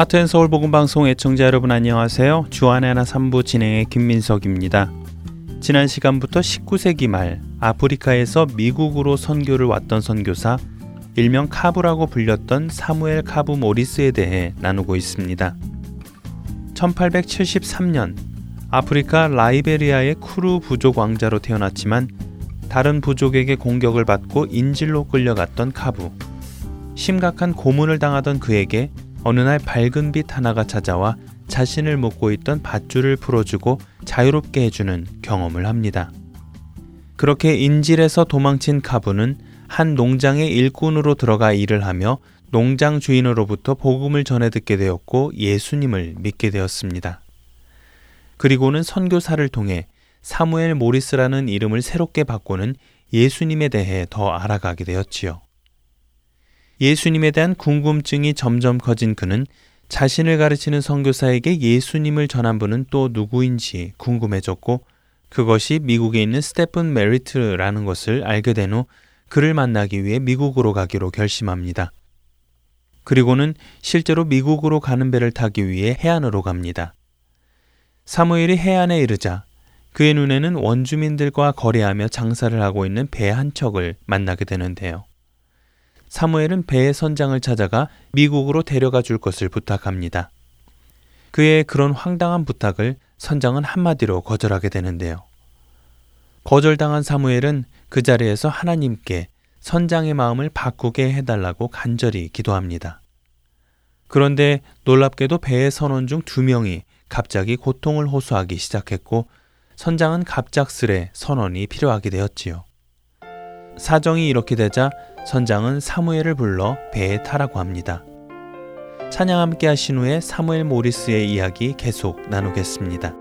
하트앤서울 복음방송 애청자 여러분 안녕하세요. 주안의 하나 3부 진행의 김민석입니다. 지난 시간부터 19세기 말 아프리카에서 미국으로 선교를 왔던 선교사 일명 카부라고 불렸던 사무엘 카부 모리스에 대해 나누고 있습니다. 1873년 아프리카 라이베리아의 쿠루 부족 왕자로 태어났지만 다른 부족에게 공격을 받고 인질로 끌려갔던 카부. 심각한 고문을 당하던 그에게 어느 날 밝은 빛 하나가 찾아와 자신을 묶고 있던 밧줄을 풀어주고 자유롭게 해주는 경험을 합니다. 그렇게 인질에서 도망친 카부는 한 농장의 일꾼으로 들어가 일을 하며 농장 주인으로부터 복음을 전해 듣게 되었고 예수님을 믿게 되었습니다. 그리고는 선교사를 통해 사무엘 모리스라는 이름을 새롭게 바꾸는 예수님에 대해 더 알아가게 되었지요. 예수님에 대한 궁금증이 점점 커진 그는 자신을 가르치는 선교사에게 예수님을 전한 분은 또 누구인지 궁금해졌고 그것이 미국에 있는 스테픈 메리트라는 것을 알게 된 후 그를 만나기 위해 미국으로 가기로 결심합니다. 그리고는 실제로 미국으로 가는 배를 타기 위해 해안으로 갑니다. 사무엘이 해안에 이르자 그의 눈에는 원주민들과 거래하며 장사를 하고 있는 배 한 척을 만나게 되는데요. 사무엘은 배의 선장을 찾아가 미국으로 데려가 줄 것을 부탁합니다. 그의 그런 황당한 부탁을 선장은 한마디로 거절하게 되는데요. 거절당한 사무엘은 그 자리에서 하나님께 선장의 마음을 바꾸게 해달라고 간절히 기도합니다. 그런데 놀랍게도 배의 선원 중 두 명이 갑자기 고통을 호소하기 시작했고 선장은 갑작스레 선원이 필요하게 되었지요. 사정이 이렇게 되자 선장은 사무엘을 불러 배에 타라고 합니다. 찬양 함께 하신 후에 사무엘 모리스의 이야기 계속 나누겠습니다.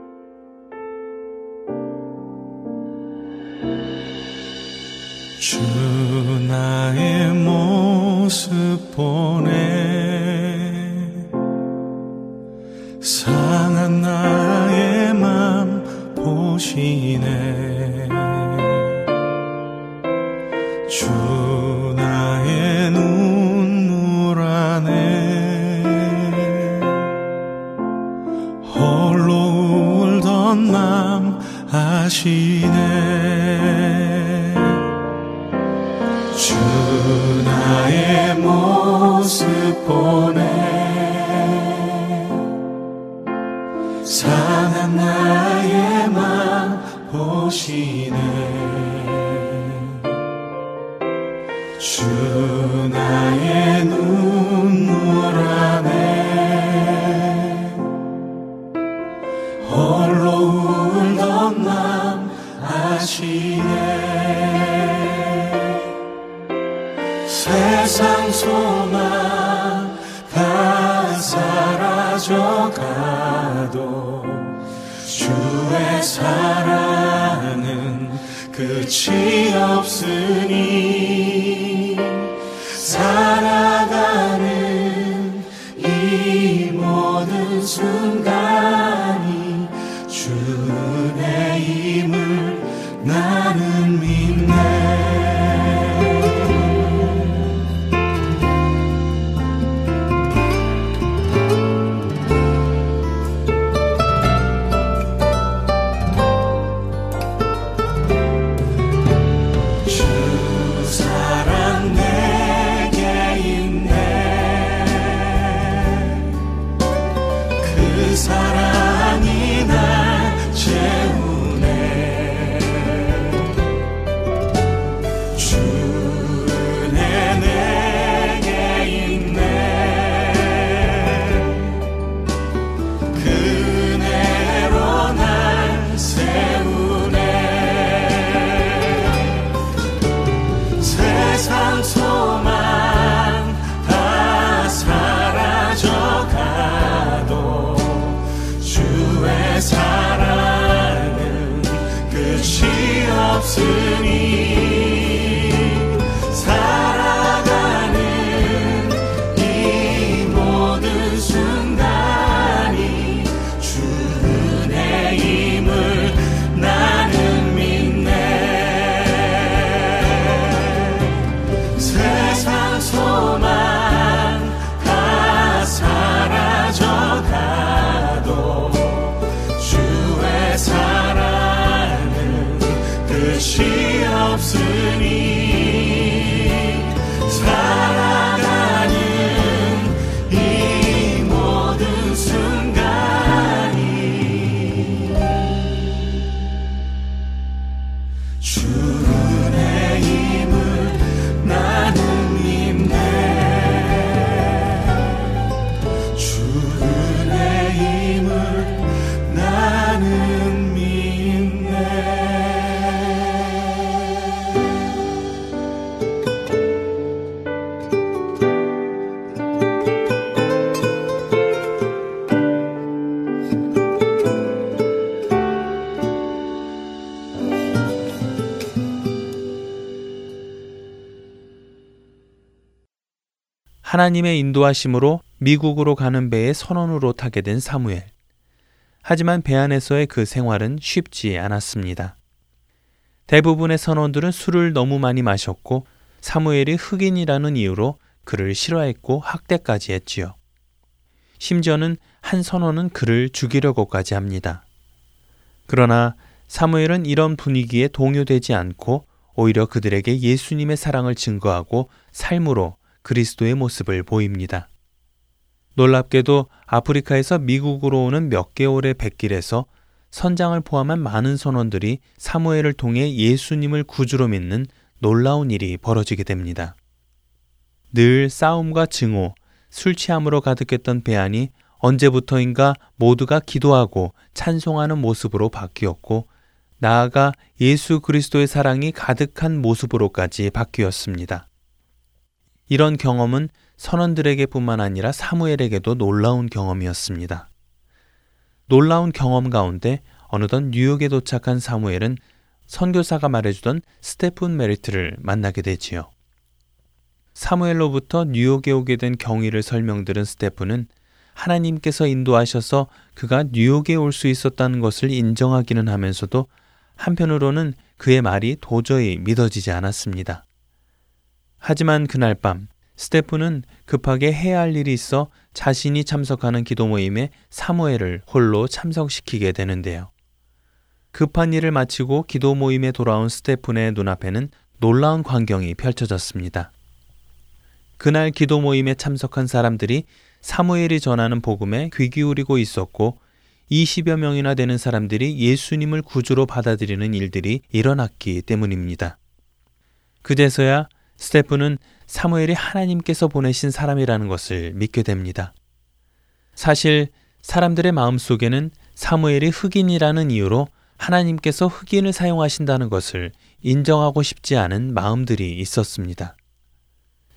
주 나의 모습 보내 상한 나의 맘 보시네 아시네. 주 나의 모습 보내 상한 나의 맘 보시네 하나님의 인도하심으로 미국으로 가는 배의 선원으로 타게 된 사무엘. 하지만 배 안에서의 그 생활은 쉽지 않았습니다. 대부분의 선원들은 술을 너무 많이 마셨고 사무엘이 흑인이라는 이유로 그를 싫어했고 학대까지 했지요. 심지어는 한 선원은 그를 죽이려고까지 합니다. 그러나 사무엘은 이런 분위기에 동요되지 않고 오히려 그들에게 예수님의 사랑을 증거하고 삶으로 그리스도의 모습을 보입니다. 놀랍게도 아프리카에서 미국으로 오는 몇 개월의 백길에서 선장을 포함한 많은 선원들이 사무엘을 통해 예수님을 구주로 믿는 놀라운 일이 벌어지게 됩니다. 늘 싸움과 증오, 술 취함으로 가득했던 배 안이 언제부터인가 모두가 기도하고 찬송하는 모습으로 바뀌었고 나아가 예수 그리스도의 사랑이 가득한 모습으로까지 바뀌었습니다. 이런 경험은 선원들에게뿐만 아니라 사무엘에게도 놀라운 경험이었습니다. 놀라운 경험 가운데 어느덧 뉴욕에 도착한 사무엘은 선교사가 말해주던 스테픈 메리트를 만나게 되지요. 사무엘로부터 뉴욕에 오게 된 경위를 설명들은 스테픈은 하나님께서 인도하셔서 그가 뉴욕에 올 수 있었다는 것을 인정하기는 하면서도 한편으로는 그의 말이 도저히 믿어지지 않았습니다. 하지만 그날 밤 스테프는 급하게 해야 할 일이 있어 자신이 참석하는 기도 모임에 사무엘을 홀로 참석시키게 되는데요. 급한 일을 마치고 기도 모임에 돌아온 스테픈의 눈앞에는 놀라운 광경이 펼쳐졌습니다. 그날 기도 모임에 참석한 사람들이 사무엘이 전하는 복음에 귀 기울이고 있었고 20여 명이나 되는 사람들이 예수님을 구주로 받아들이는 일들이 일어났기 때문입니다. 그제서야 스테프는 사무엘이 하나님께서 보내신 사람이라는 것을 믿게 됩니다. 사실 사람들의 마음 속에는 사무엘이 흑인이라는 이유로 하나님께서 흑인을 사용하신다는 것을 인정하고 싶지 않은 마음들이 있었습니다.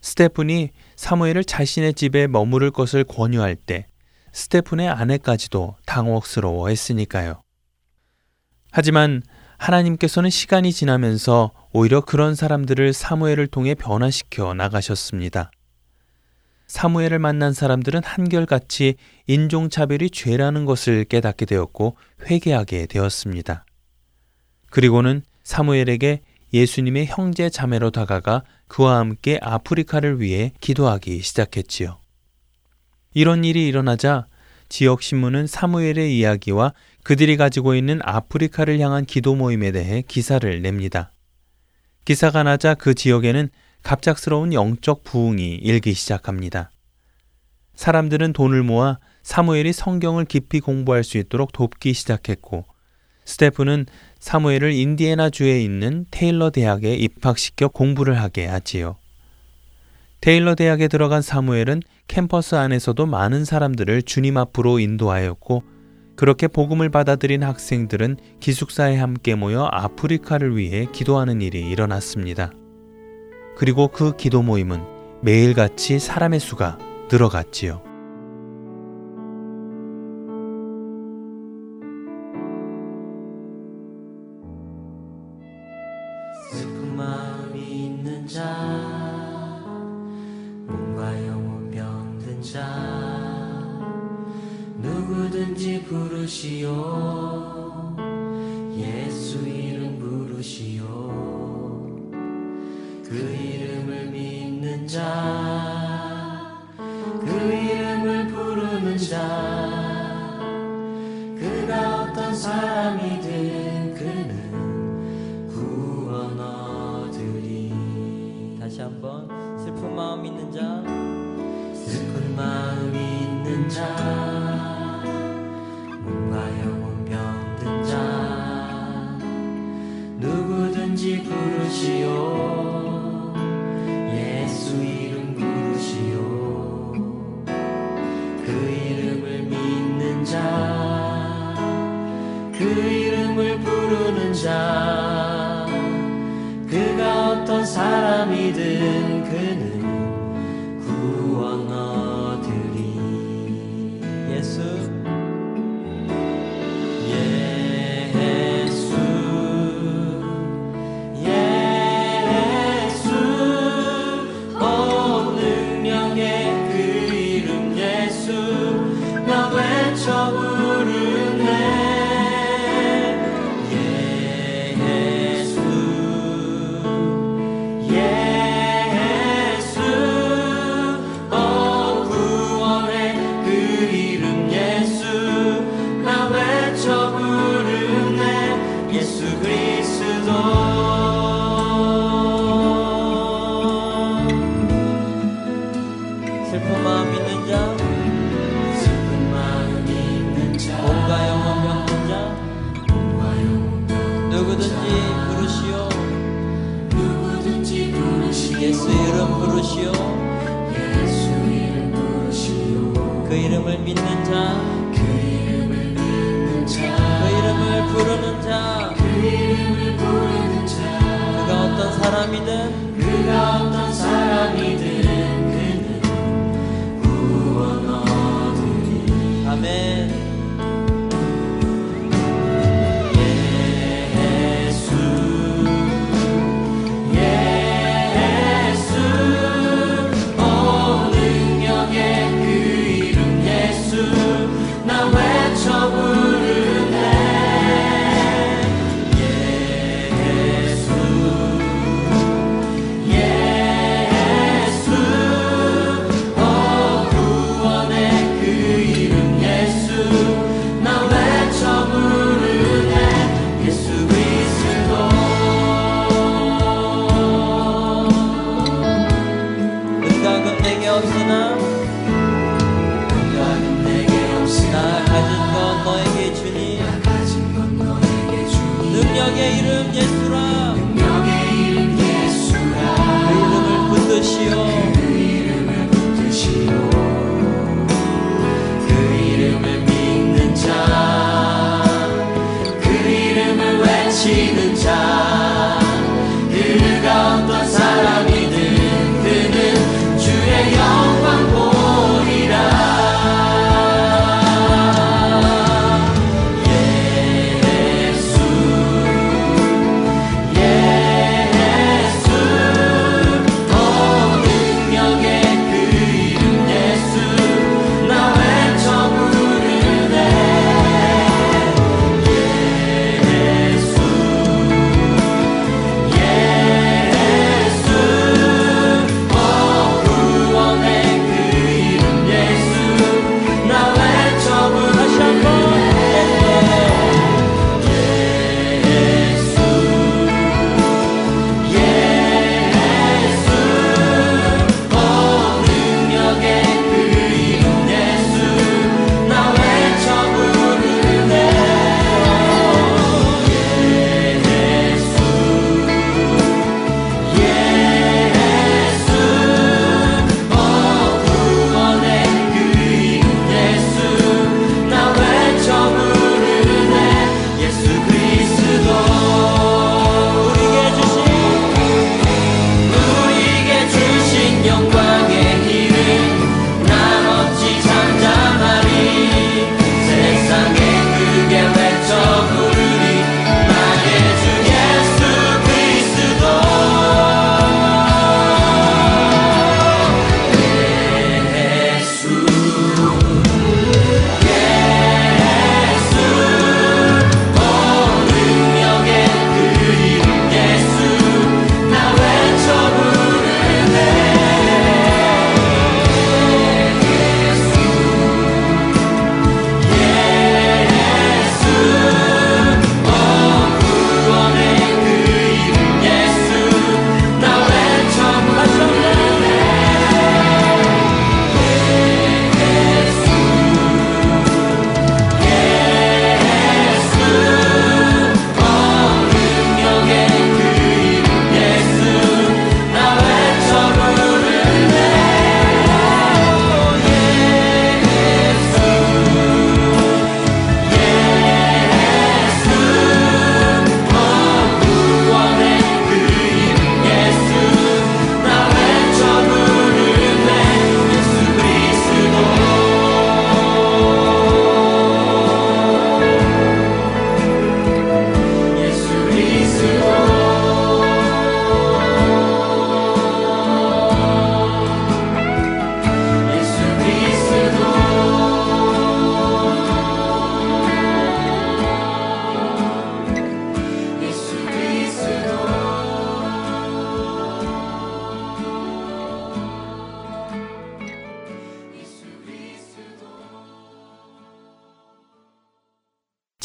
스테픈이 사무엘을 자신의 집에 머무를 것을 권유할 때 스테픈의 아내까지도 당혹스러워 했으니까요. 하지만 하나님께서는 시간이 지나면서 오히려 그런 사람들을 사무엘을 통해 변화시켜 나가셨습니다. 사무엘을 만난 사람들은 한결같이 인종차별이 죄라는 것을 깨닫게 되었고 회개하게 되었습니다. 그리고는 사무엘에게 예수님의 형제 자매로 다가가 그와 함께 아프리카를 위해 기도하기 시작했지요. 이런 일이 일어나자 지역 신문은 사무엘의 이야기와 그들이 가지고 있는 아프리카를 향한 기도 모임에 대해 기사를 냅니다. 기사가 나자 그 지역에는 갑작스러운 영적 부흥이 일기 시작합니다. 사람들은 돈을 모아 사무엘이 성경을 깊이 공부할 수 있도록 돕기 시작했고 스테프는 사무엘을 인디애나 주에 있는 테일러 대학에 입학시켜 공부를 하게 하지요. 테일러 대학에 들어간 사무엘은 캠퍼스 안에서도 많은 사람들을 주님 앞으로 인도하였고 그렇게 복음을 받아들인 학생들은 기숙사에 함께 모여 아프리카를 위해 기도하는 일이 일어났습니다. 그리고 그 기도 모임은 매일같이 사람의 수가 늘어갔지요. 부르시오. 예수 이름 부르시오. 그 이름을 믿는 자 그 이름을 부르는 자 그가 어떤 사람이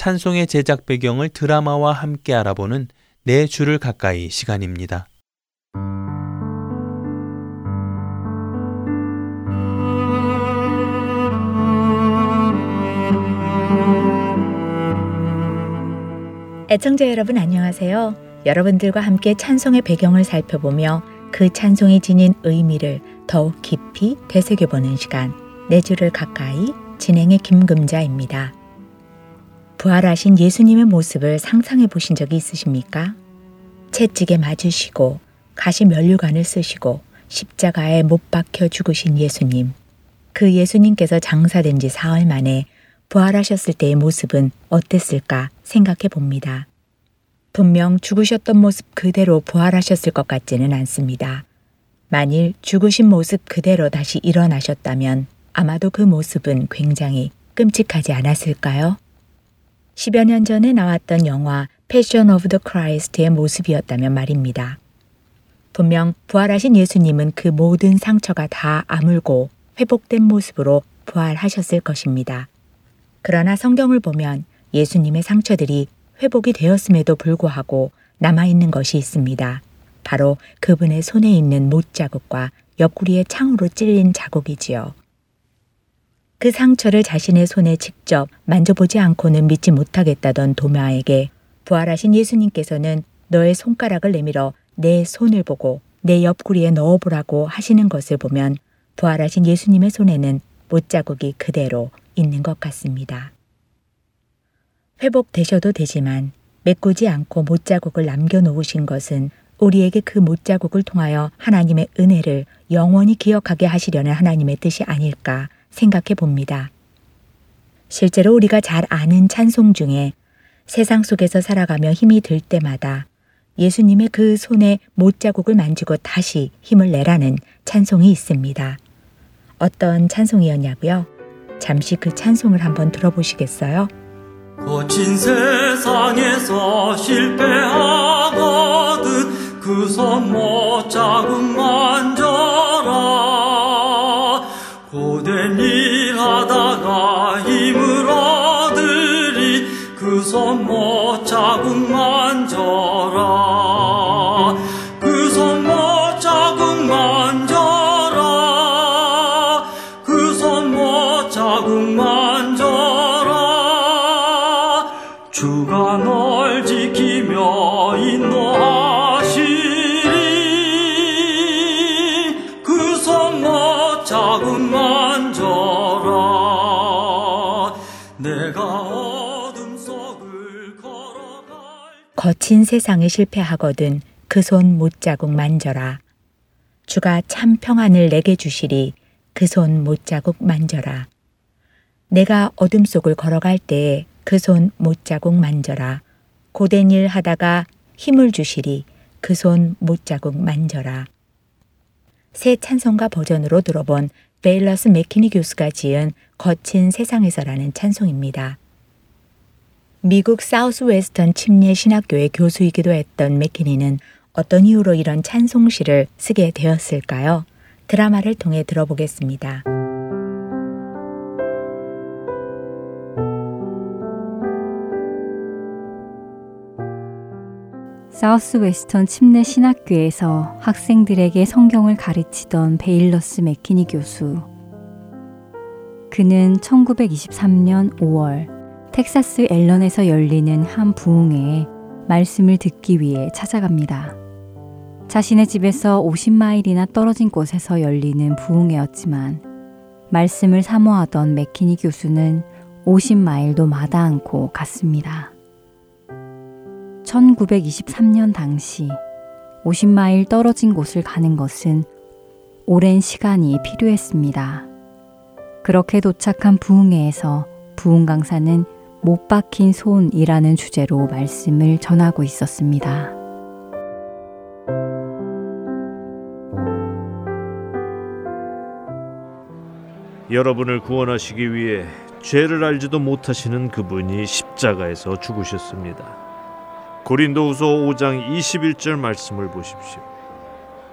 찬송의 제작 배경을 드라마와 함께 알아보는 내 주를 가까이 시간입니다. 애청자 여러분 안녕하세요. 여러분들과 함께 찬송의 배경을 살펴보며 그 찬송이 지닌 의미를 더욱 깊이 되새겨보는 시간 내 주를 가까이 진행의 김금자입니다. 부활하신 예수님의 모습을 상상해 보신 적이 있으십니까? 채찍에 맞으시고 가시 면류관을 쓰시고 십자가에 못 박혀 죽으신 예수님. 그 예수님께서 장사된 지 사흘 만에 부활하셨을 때의 모습은 어땠을까 생각해 봅니다. 분명 죽으셨던 모습 그대로 부활하셨을 것 같지는 않습니다. 만일 죽으신 모습 그대로 다시 일어나셨다면 아마도 그 모습은 굉장히 끔찍하지 않았을까요? 10여 년 전에 나왔던 영화 Passion of the Christ의 모습이었다면 말입니다. 분명 부활하신 예수님은 그 모든 상처가 다 아물고 회복된 모습으로 부활하셨을 것입니다. 그러나 성경을 보면 예수님의 상처들이 회복이 되었음에도 불구하고 남아있는 것이 있습니다. 바로 그분의 손에 있는 못 자국과 옆구리에 창으로 찔린 자국이지요. 그 상처를 자신의 손에 직접 만져보지 않고는 믿지 못하겠다던 도마에게 부활하신 예수님께서는 너의 손가락을 내밀어 내 손을 보고 내 옆구리에 넣어보라고 하시는 것을 보면 부활하신 예수님의 손에는 못 자국이 그대로 있는 것 같습니다. 회복되셔도 되지만 메꾸지 않고 못자국을 남겨놓으신 것은 우리에게 그 못자국을 통하여 하나님의 은혜를 영원히 기억하게 하시려는 하나님의 뜻이 아닐까 생각해 봅니다. 실제로 우리가 잘 아는 찬송 중에 세상 속에서 살아가며 힘이 들 때마다 예수님의 그 손에 못자국을 만지고 다시 힘을 내라는 찬송이 있습니다. 어떤 찬송이었냐고요? 잠시 그 찬송을 한번 들어보시겠어요? 거친 세상에서 실패하거든 그 손 못 자국 만 못 자국 만 거친 세상에 실패하거든 그 손 못자국 만져라. 주가 참 평안을 내게 주시리 그 손 못자국 만져라. 내가 어둠 속을 걸어갈 때에 그 손 못자국 만져라. 고된 일 하다가 힘을 주시리 그 손 못자국 만져라. 새 찬송가 버전으로 들어본 베일러스 맥키니 교수가 지은 거친 세상에서라는 찬송입니다. 미국 사우스 웨스턴 침례 신학교의 교수이기도 했던 맥키니는 어떤 이유로 이런 찬송시를 쓰게 되었을까요? 드라마를 통해 들어보겠습니다. 사우스 웨스턴 침례 신학교에서 학생들에게 성경을 가르치던 베일러스 맥키니 교수. 그는 1923년 5월 텍사스 앨런에서 열리는 한 부흥회에 말씀을 듣기 위해 찾아갑니다. 자신의 집에서 50마일이나 떨어진 곳에서 열리는 부흥회였지만 말씀을 사모하던 맥키니 교수는 50마일도 마다 않고 갔습니다. 1923년 당시 50마일 떨어진 곳을 가는 것은 오랜 시간이 필요했습니다. 그렇게 도착한 부흥회에서 부흥 강사는 못 박힌 손이라는 주제로 말씀을 전하고 있었습니다. 여러분을 구원하시기 위해 죄를 알지도 못하시는 그분이 십자가에서 죽으셨습니다. 고린도후서 5장 21절 말씀을 보십시오.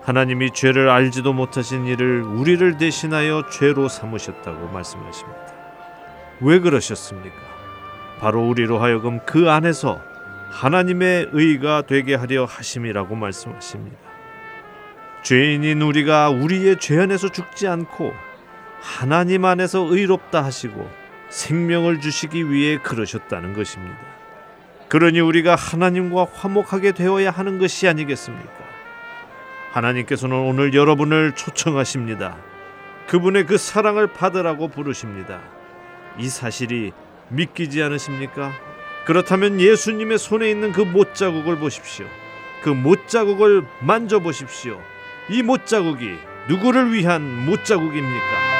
하나님이 죄를 알지도 못하신 이를 우리를 대신하여 죄로 삼으셨다고 말씀하십니다. 왜 그러셨습니까? 바로 우리로 하여금 그 안에서 하나님의 의가 되게 하려 하심이라고 말씀하십니다. 죄인인 우리가 우리의 죄 안에서 죽지 않고 하나님 안에서 의롭다 하시고 생명을 주시기 위해 그러셨다는 것입니다. 그러니 우리가 하나님과 화목하게 되어야 하는 것이 아니겠습니까? 하나님께서는 오늘 여러분을 초청하십니다. 그분의 그 사랑을 받으라고 부르십니다. 이 사실이 믿기지 않으십니까? 그렇다면 예수님의 손에 있는 그 못자국을 보십시오. 그 못자국을 만져보십시오. 이 못자국이 누구를 위한 못자국입니까?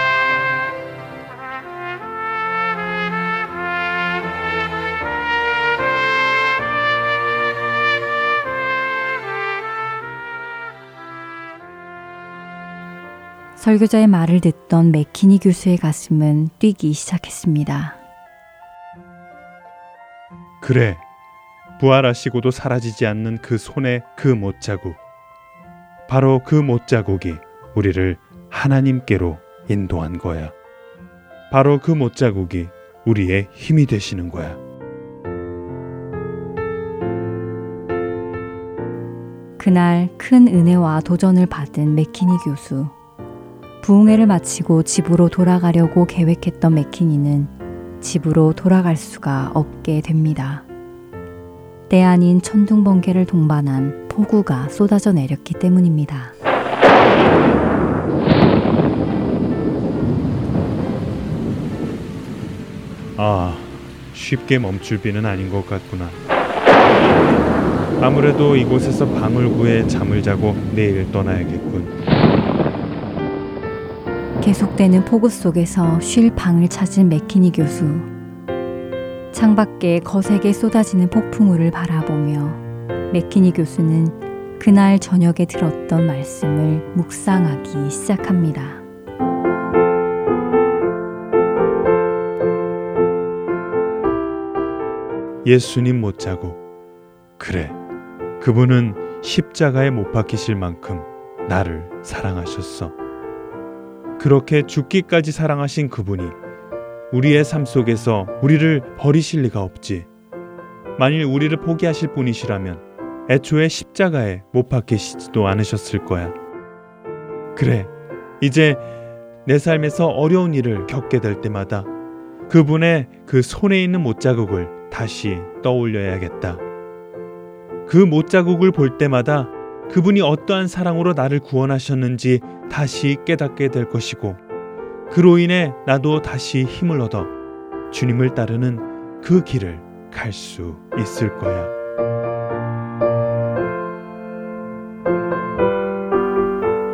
설교자의 말을 듣던 맥키니 교수의 가슴은 뛰기 시작했습니다. 그래. 부활하시고도 사라지지 않는 그 손의 그 못자국. 바로 그 못자국이 우리를 하나님께로 인도한 거야. 바로 그 못자국이 우리의 힘이 되시는 거야. 그날 큰 은혜와 도전을 받은 맥키니 교수. 부흥회를 마치고 집으로 돌아가려고 계획했던 맥키니는 집으로 돌아갈 수가 없게 됩니다. 때 아닌 천둥 번개를 동반한 폭우가 쏟아져 내렸기 때문입니다. 아, 쉽게 멈출 비는 아닌 것 같구나. 아무래도 이곳에서 방을 구해 잠을 자고 내일 떠나야겠군. 계속되는 폭우 속에서 쉴 방을 찾은 맥키니 교수. 창밖에 거세게 쏟아지는 폭풍우를 바라보며 맥키니 교수는 그날 저녁에 들었던 말씀을 묵상하기 시작합니다. 예수님 못 자고 그래 그분은 십자가에 못 박히실 만큼 나를 사랑하셨어. 그렇게 죽기까지 사랑하신 그분이 우리의 삶 속에서 우리를 버리실 리가 없지. 만일 우리를 포기하실 분이시라면 애초에 십자가에 못 박히시지도 않으셨을 거야. 그래, 이제 내 삶에서 어려운 일을 겪게 될 때마다 그분의 그 손에 있는 못자국을 다시 떠올려야겠다. 그 못자국을 볼 때마다 그분이 어떠한 사랑으로 나를 구원하셨는지 다시 깨닫게 될 것이고, 그로 인해 나도 다시 힘을 얻어 주님을 따르는 그 길을 갈 수 있을 거야.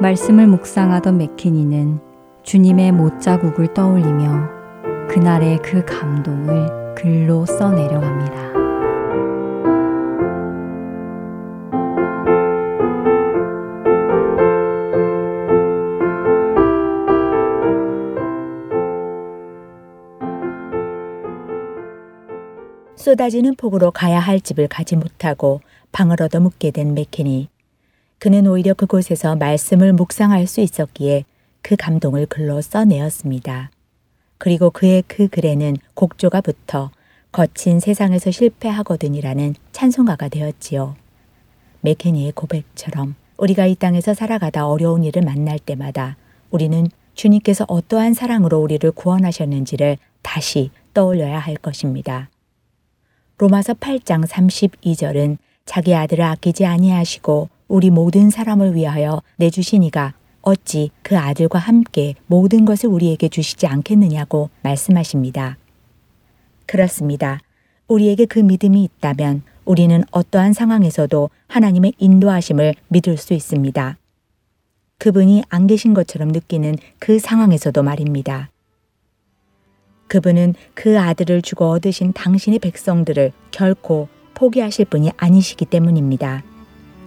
말씀을 묵상하던 맥키니는 주님의 못자국을 떠올리며 그날의 그 감동을 글로 써내려갑니다. 쏟아지는 폭우로 가야 할 집을 가지 못하고 방을 얻어 묵게 된 맥케니. 그는 오히려 그곳에서 말씀을 묵상할 수 있었기에 그 감동을 글로 써내었습니다. 그리고 그의 그 글에는 곡조가 붙어 거친 세상에서 실패하거든이라는 찬송가가 되었지요. 맥케니의 고백처럼 우리가 이 땅에서 살아가다 어려운 일을 만날 때마다 우리는 주님께서 어떠한 사랑으로 우리를 구원하셨는지를 다시 떠올려야 할 것입니다. 로마서 8장 32절은 자기 아들을 아끼지 아니하시고 우리 모든 사람을 위하여 내주시니가 어찌 그 아들과 함께 모든 것을 우리에게 주시지 않겠느냐고 말씀하십니다. 그렇습니다. 우리에게 그 믿음이 있다면 우리는 어떠한 상황에서도 하나님의 인도하심을 믿을 수 있습니다. 그분이 안 계신 것처럼 느끼는 그 상황에서도 말입니다. 그분은 그 아들을 주고 얻으신 당신의 백성들을 결코 포기하실 분이 아니시기 때문입니다.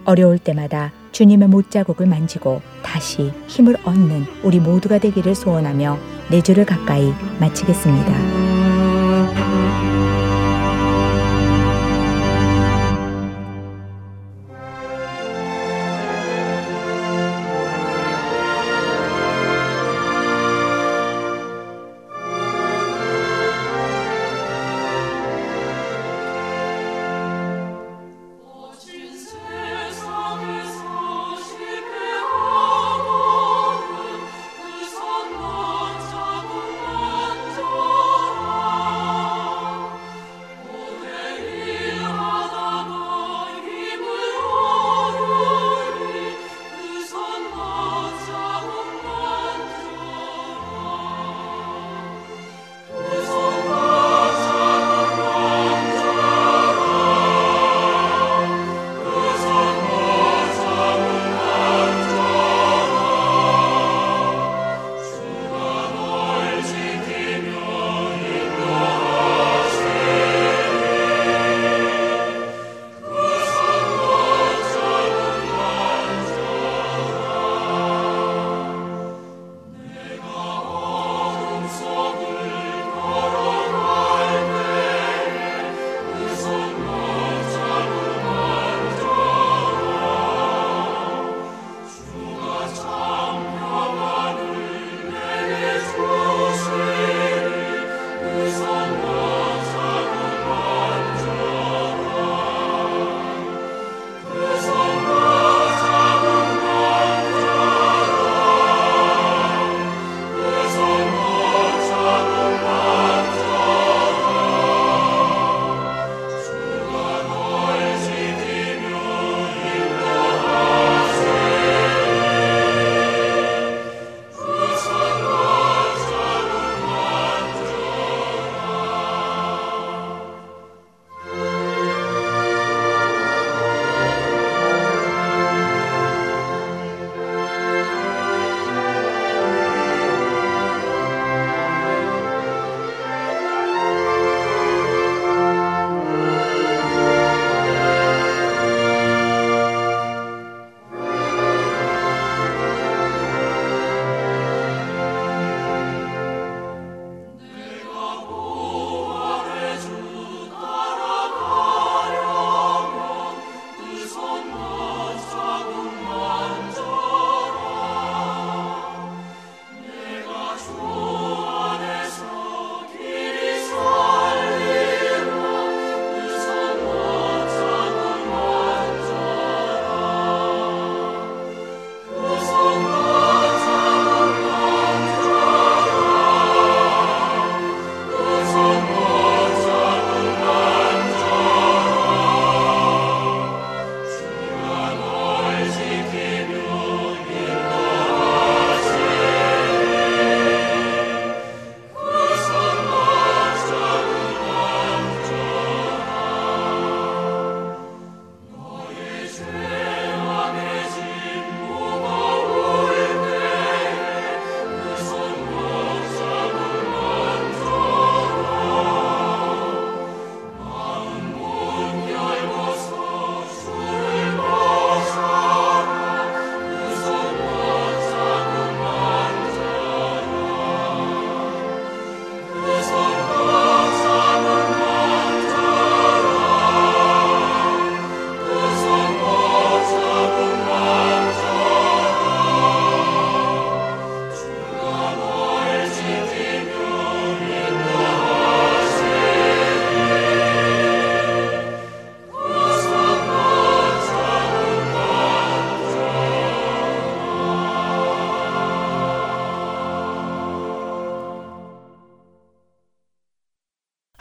어려울 때마다 주님의 못자국을 만지고 다시 힘을 얻는 우리 모두가 되기를 소원하며 내 주를 가까이 마치겠습니다.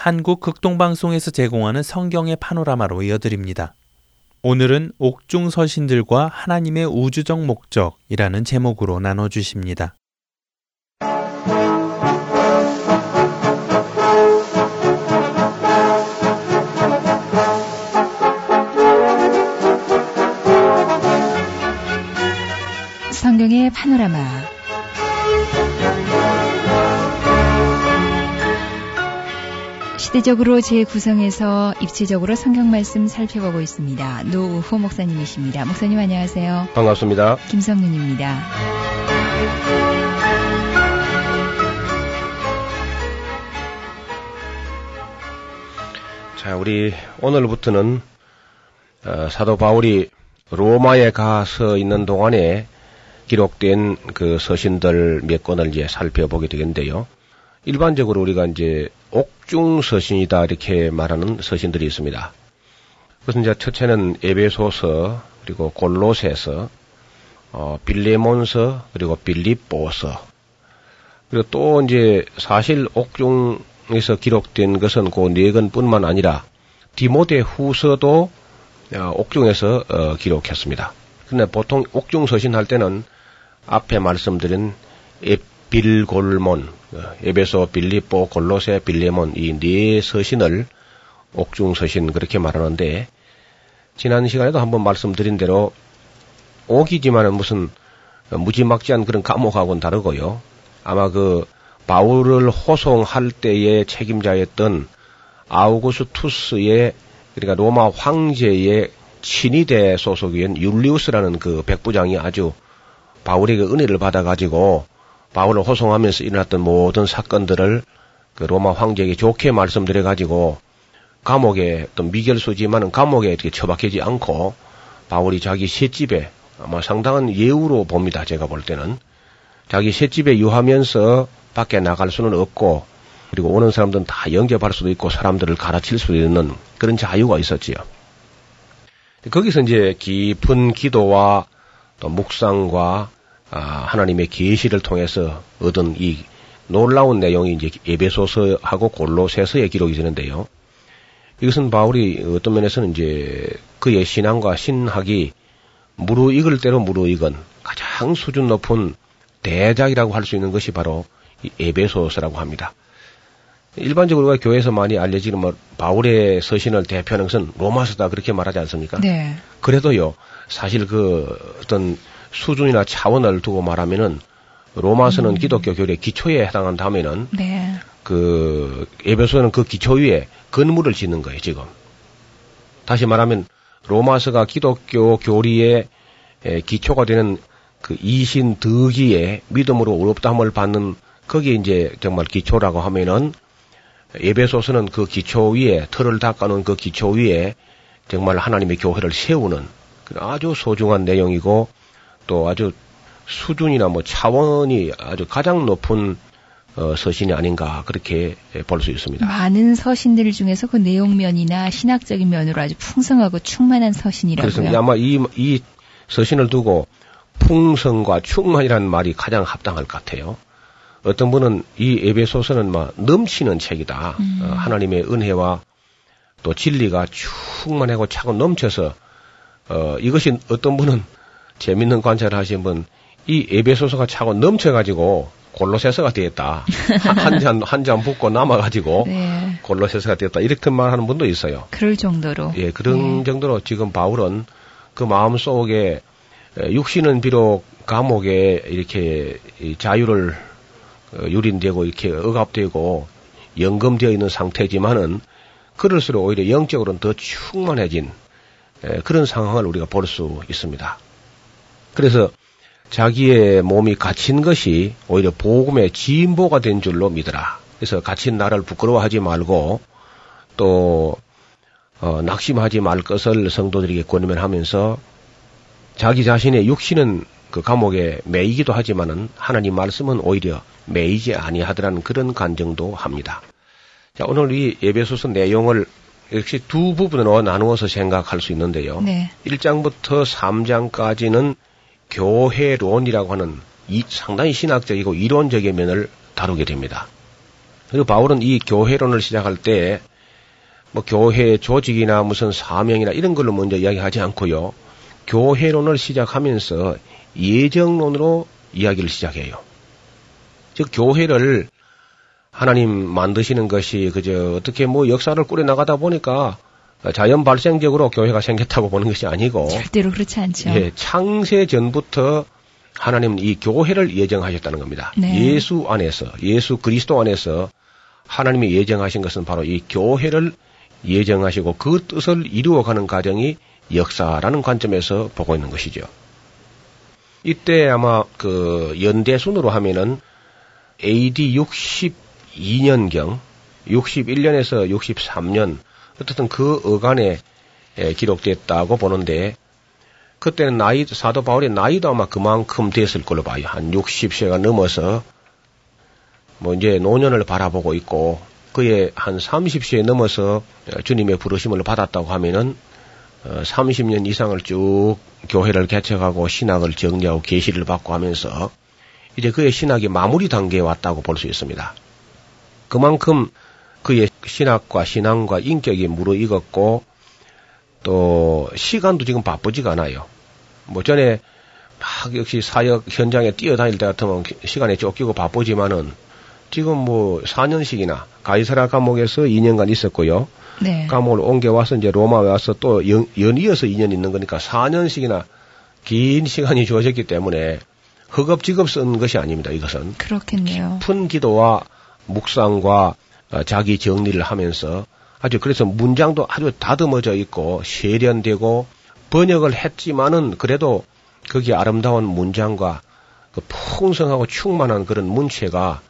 한국 극동방송에서 제공하는 성경의 파노라마로 이어드립니다. 오늘은 옥중 서신들과 하나님의 우주적 목적이라는 제목으로 나눠 주십니다. 성경의 파노라마 시대적으로 재구성해서 입체적으로 성경 말씀 살펴보고 있습니다. 노우호 목사님이십니다. 목사님 안녕하세요. 반갑습니다. 김성윤입니다. 자, 우리 오늘부터는 어, 사도 바울이 로마에 가서 있는 동안에 기록된 그 서신들 몇 권을 이제 살펴보게 되겠는데요. 일반적으로 우리가 이제 옥중 서신이다 이렇게 말하는 서신들이 있습니다. 그것은 이제 첫째는 에베소서 그리고 골로새서 어, 빌레몬서 그리고 빌립보서 그리고 또 이제 사실 옥중에서 기록된 것은 그 네 권뿐만 아니라 디모데 후서도 어, 옥중에서 어, 기록했습니다. 근데 보통 옥중 서신 할 때는 앞에 말씀드린 에빌골몬, 어, 에베소, 빌리뽀, 골로세, 빌레몬 이 네 서신을 옥중 서신 그렇게 말하는데 지난 시간에도 한번 말씀드린 대로 옥이지만은 무슨 무지막지한 그런 감옥하고는 다르고요. 아마 그 바울을 호송할 때의 책임자였던 아우구스투스의 그러니까 로마 황제의 친위대 소속인 율리우스라는 그 백부장이 아주 바울에게 은혜를 받아가지고 바울을 호송하면서 일어났던 모든 사건들을 그 로마 황제에게 좋게 말씀드려 가지고 감옥에 어떤 미결소지만은 감옥에 이렇게 처박히지 않고 바울이 자기 셋집에 아마 상당한 예우로 봅니다. 제가 볼 때는 자기 셋집에 유하면서 밖에 나갈 수는 없고 그리고 오는 사람들은 다 영접할 수도 있고 사람들을 가르칠 수도 있는 그런 자유가 있었지요. 거기서 이제 깊은 기도와 또 묵상과 아, 하나님의 계시를 통해서 얻은 이 놀라운 내용이 이제 에베소서하고 골로새서에 기록이 되는데요. 이것은 바울이 어떤 면에서는 이제 그의 신앙과 신학이 무르익을 대로 무르익은 가장 수준 높은 대작이라고 할 수 있는 것이 바로 이 에베소서라고 합니다. 일반적으로 우리가 교회에서 많이 알려지는 뭐 바울의 서신을 대표하는 것은 로마서다 그렇게 말하지 않습니까? 네. 그래도요 사실 그 어떤 수준이나 차원을 두고 말하면은 로마서는 음. 기독교 교리의 기초에 해당한다면은 네. 그 에베소는 그 기초 위에 건물을 짓는 거예요 지금. 다시 말하면 로마서가 기독교 교리의 에, 기초가 되는 그 이신 득이의 믿음으로 어렵다함을 받는 거기에 이제 정말 기초라고 하면은 에베소서는 그 기초 위에 틀을 닦아놓은 그 기초 위에 정말 하나님의 교회를 세우는 그 아주 소중한 내용이고 또 아주 수준이나 뭐 차원이 아주 가장 높은 어, 서신이 아닌가 그렇게 볼 수 있습니다. 많은 서신들 중에서 그 내용면이나 신학적인 면으로 아주 풍성하고 충만한 서신이라고요. 그래서 아마 이, 이 서신을 두고 풍성과 충만이라는 말이 가장 합당할 것 같아요. 어떤 분은 이 에베소서는 막 넘치는 책이다. 음. 어, 하나님의 은혜와 또 진리가 충만하고 차고 넘쳐서 어, 이것이 어떤 분은 재밌는 관찰을 하신 분, 이 에베소서가 차고 넘쳐가지고 골로새서가 되었다. 한 잔, 한 잔 붓고 남아가지고 네. 골로새서가 되었다. 이렇게 말하는 분도 있어요. 그럴 정도로. 예, 그런 네. 정도로 지금 바울은 그 마음 속에 에, 육신은 비록 감옥에 이렇게 이 자유를 어, 유린되고 이렇게 억압되고 연금되어 있는 상태지만은 그럴수록 오히려 영적으로는 더 충만해진 에, 그런 상황을 우리가 볼 수 있습니다. 그래서 자기의 몸이 갇힌 것이 오히려 복음의 진보가 된 줄로 믿어라. 그래서 갇힌 나를 부끄러워하지 말고 또 어, 낙심하지 말 것을 성도들에게 권면하면서 자기 자신의 육신은 그 감옥에 매이기도 하지만은 하나님 말씀은 오히려 매이지 아니하더라는 그런 간증도 합니다. 자, 오늘 이 예배소서 내용을 역시 두 부분으로 나누어서 생각할 수 있는데요. 네. 1장부터 3장까지는 교회론이라고 하는 이 상당히 신학적이고 이론적인 면을 다루게 됩니다. 그리고 바울은 이 교회론을 시작할 때 뭐 교회 조직이나 무슨 사명이나 이런 걸로 먼저 이야기하지 않고요. 교회론을 시작하면서 예정론으로 이야기를 시작해요. 즉 교회를 하나님 만드시는 것이 그저 어떻게 뭐 역사를 꾸려 나가다 보니까 자연 발생적으로 교회가 생겼다고 보는 것이 아니고 절대로 그렇지 않죠. 예, 창세 전부터 하나님은 이 교회를 예정하셨다는 겁니다. 네. 예수 안에서 예수 그리스도 안에서 하나님이 예정하신 것은 바로 이 교회를 예정하시고 그 뜻을 이루어가는 과정이 역사라는 관점에서 보고 있는 것이죠. 이때 아마 그 연대 순으로 하면은 AD 62년경 61년에서 63년 어쨌든 그 어간에 예, 기록됐다고 보는데 그때는 나이 사도 바울의 나이도 아마 그만큼 됐을 걸로 봐요. 한 60세가 넘어서 뭐 이제 노년을 바라보고 있고 그의 한 30세에 넘어서 주님의 부르심을 받았다고 하면은 30년 어, 이상을 쭉 교회를 개척하고 신학을 정리하고 계시를 받고 하면서 이제 그의 신학이 마무리 단계에 왔다고 볼 수 있습니다. 그만큼 그의 신학과 신앙과 인격이 무르익었고 또 시간도 지금 바쁘지가 않아요. 뭐 전에 막 역시 사역 현장에 뛰어다닐 때 같으면 시간에 쫓기고 바쁘지만은 지금 뭐 4년씩이나 가이사라 감옥에서 2년간 있었고요. 네. 감옥을 옮겨와서 이제 로마에 와서 또 연, 연이어서 2년 있는 거니까 4년씩이나 긴 시간이 주어졌기 때문에 허겁지겁 쓴 것이 아닙니다. 이것은 그렇겠네요. 깊은 기도와 묵상과 어, 자기 정리를 하면서 아주 그래서 문장도 아주 다듬어져 있고 세련되고 번역을 했지만은 그래도 거기 아름다운 문장과 그 풍성하고 충만한 그런 문체가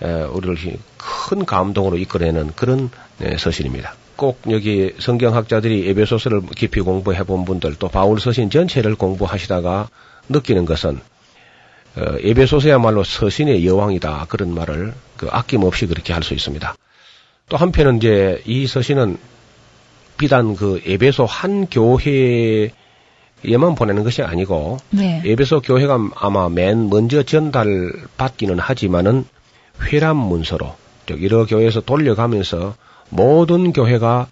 우리를 큰 감동으로 이끌어내는 그런 네, 서신입니다. 꼭 여기 성경학자들이 에베소서를 깊이 공부해 본 분들 또 바울 서신 전체를 공부하시다가 느끼는 것은 어, 에베소서야말로 서신의 여왕이다 그런 말을 그 아낌없이 그렇게 할 수 있습니다. 또 한편은 이제 이 서신은 비단 그 에베소 한 교회에만 보내는 것이 아니고 네. 에베소 교회가 아마 맨 먼저 전달 받기는 하지만은 회람 문서로 여러 교회에서 돌려가면서 모든 교회가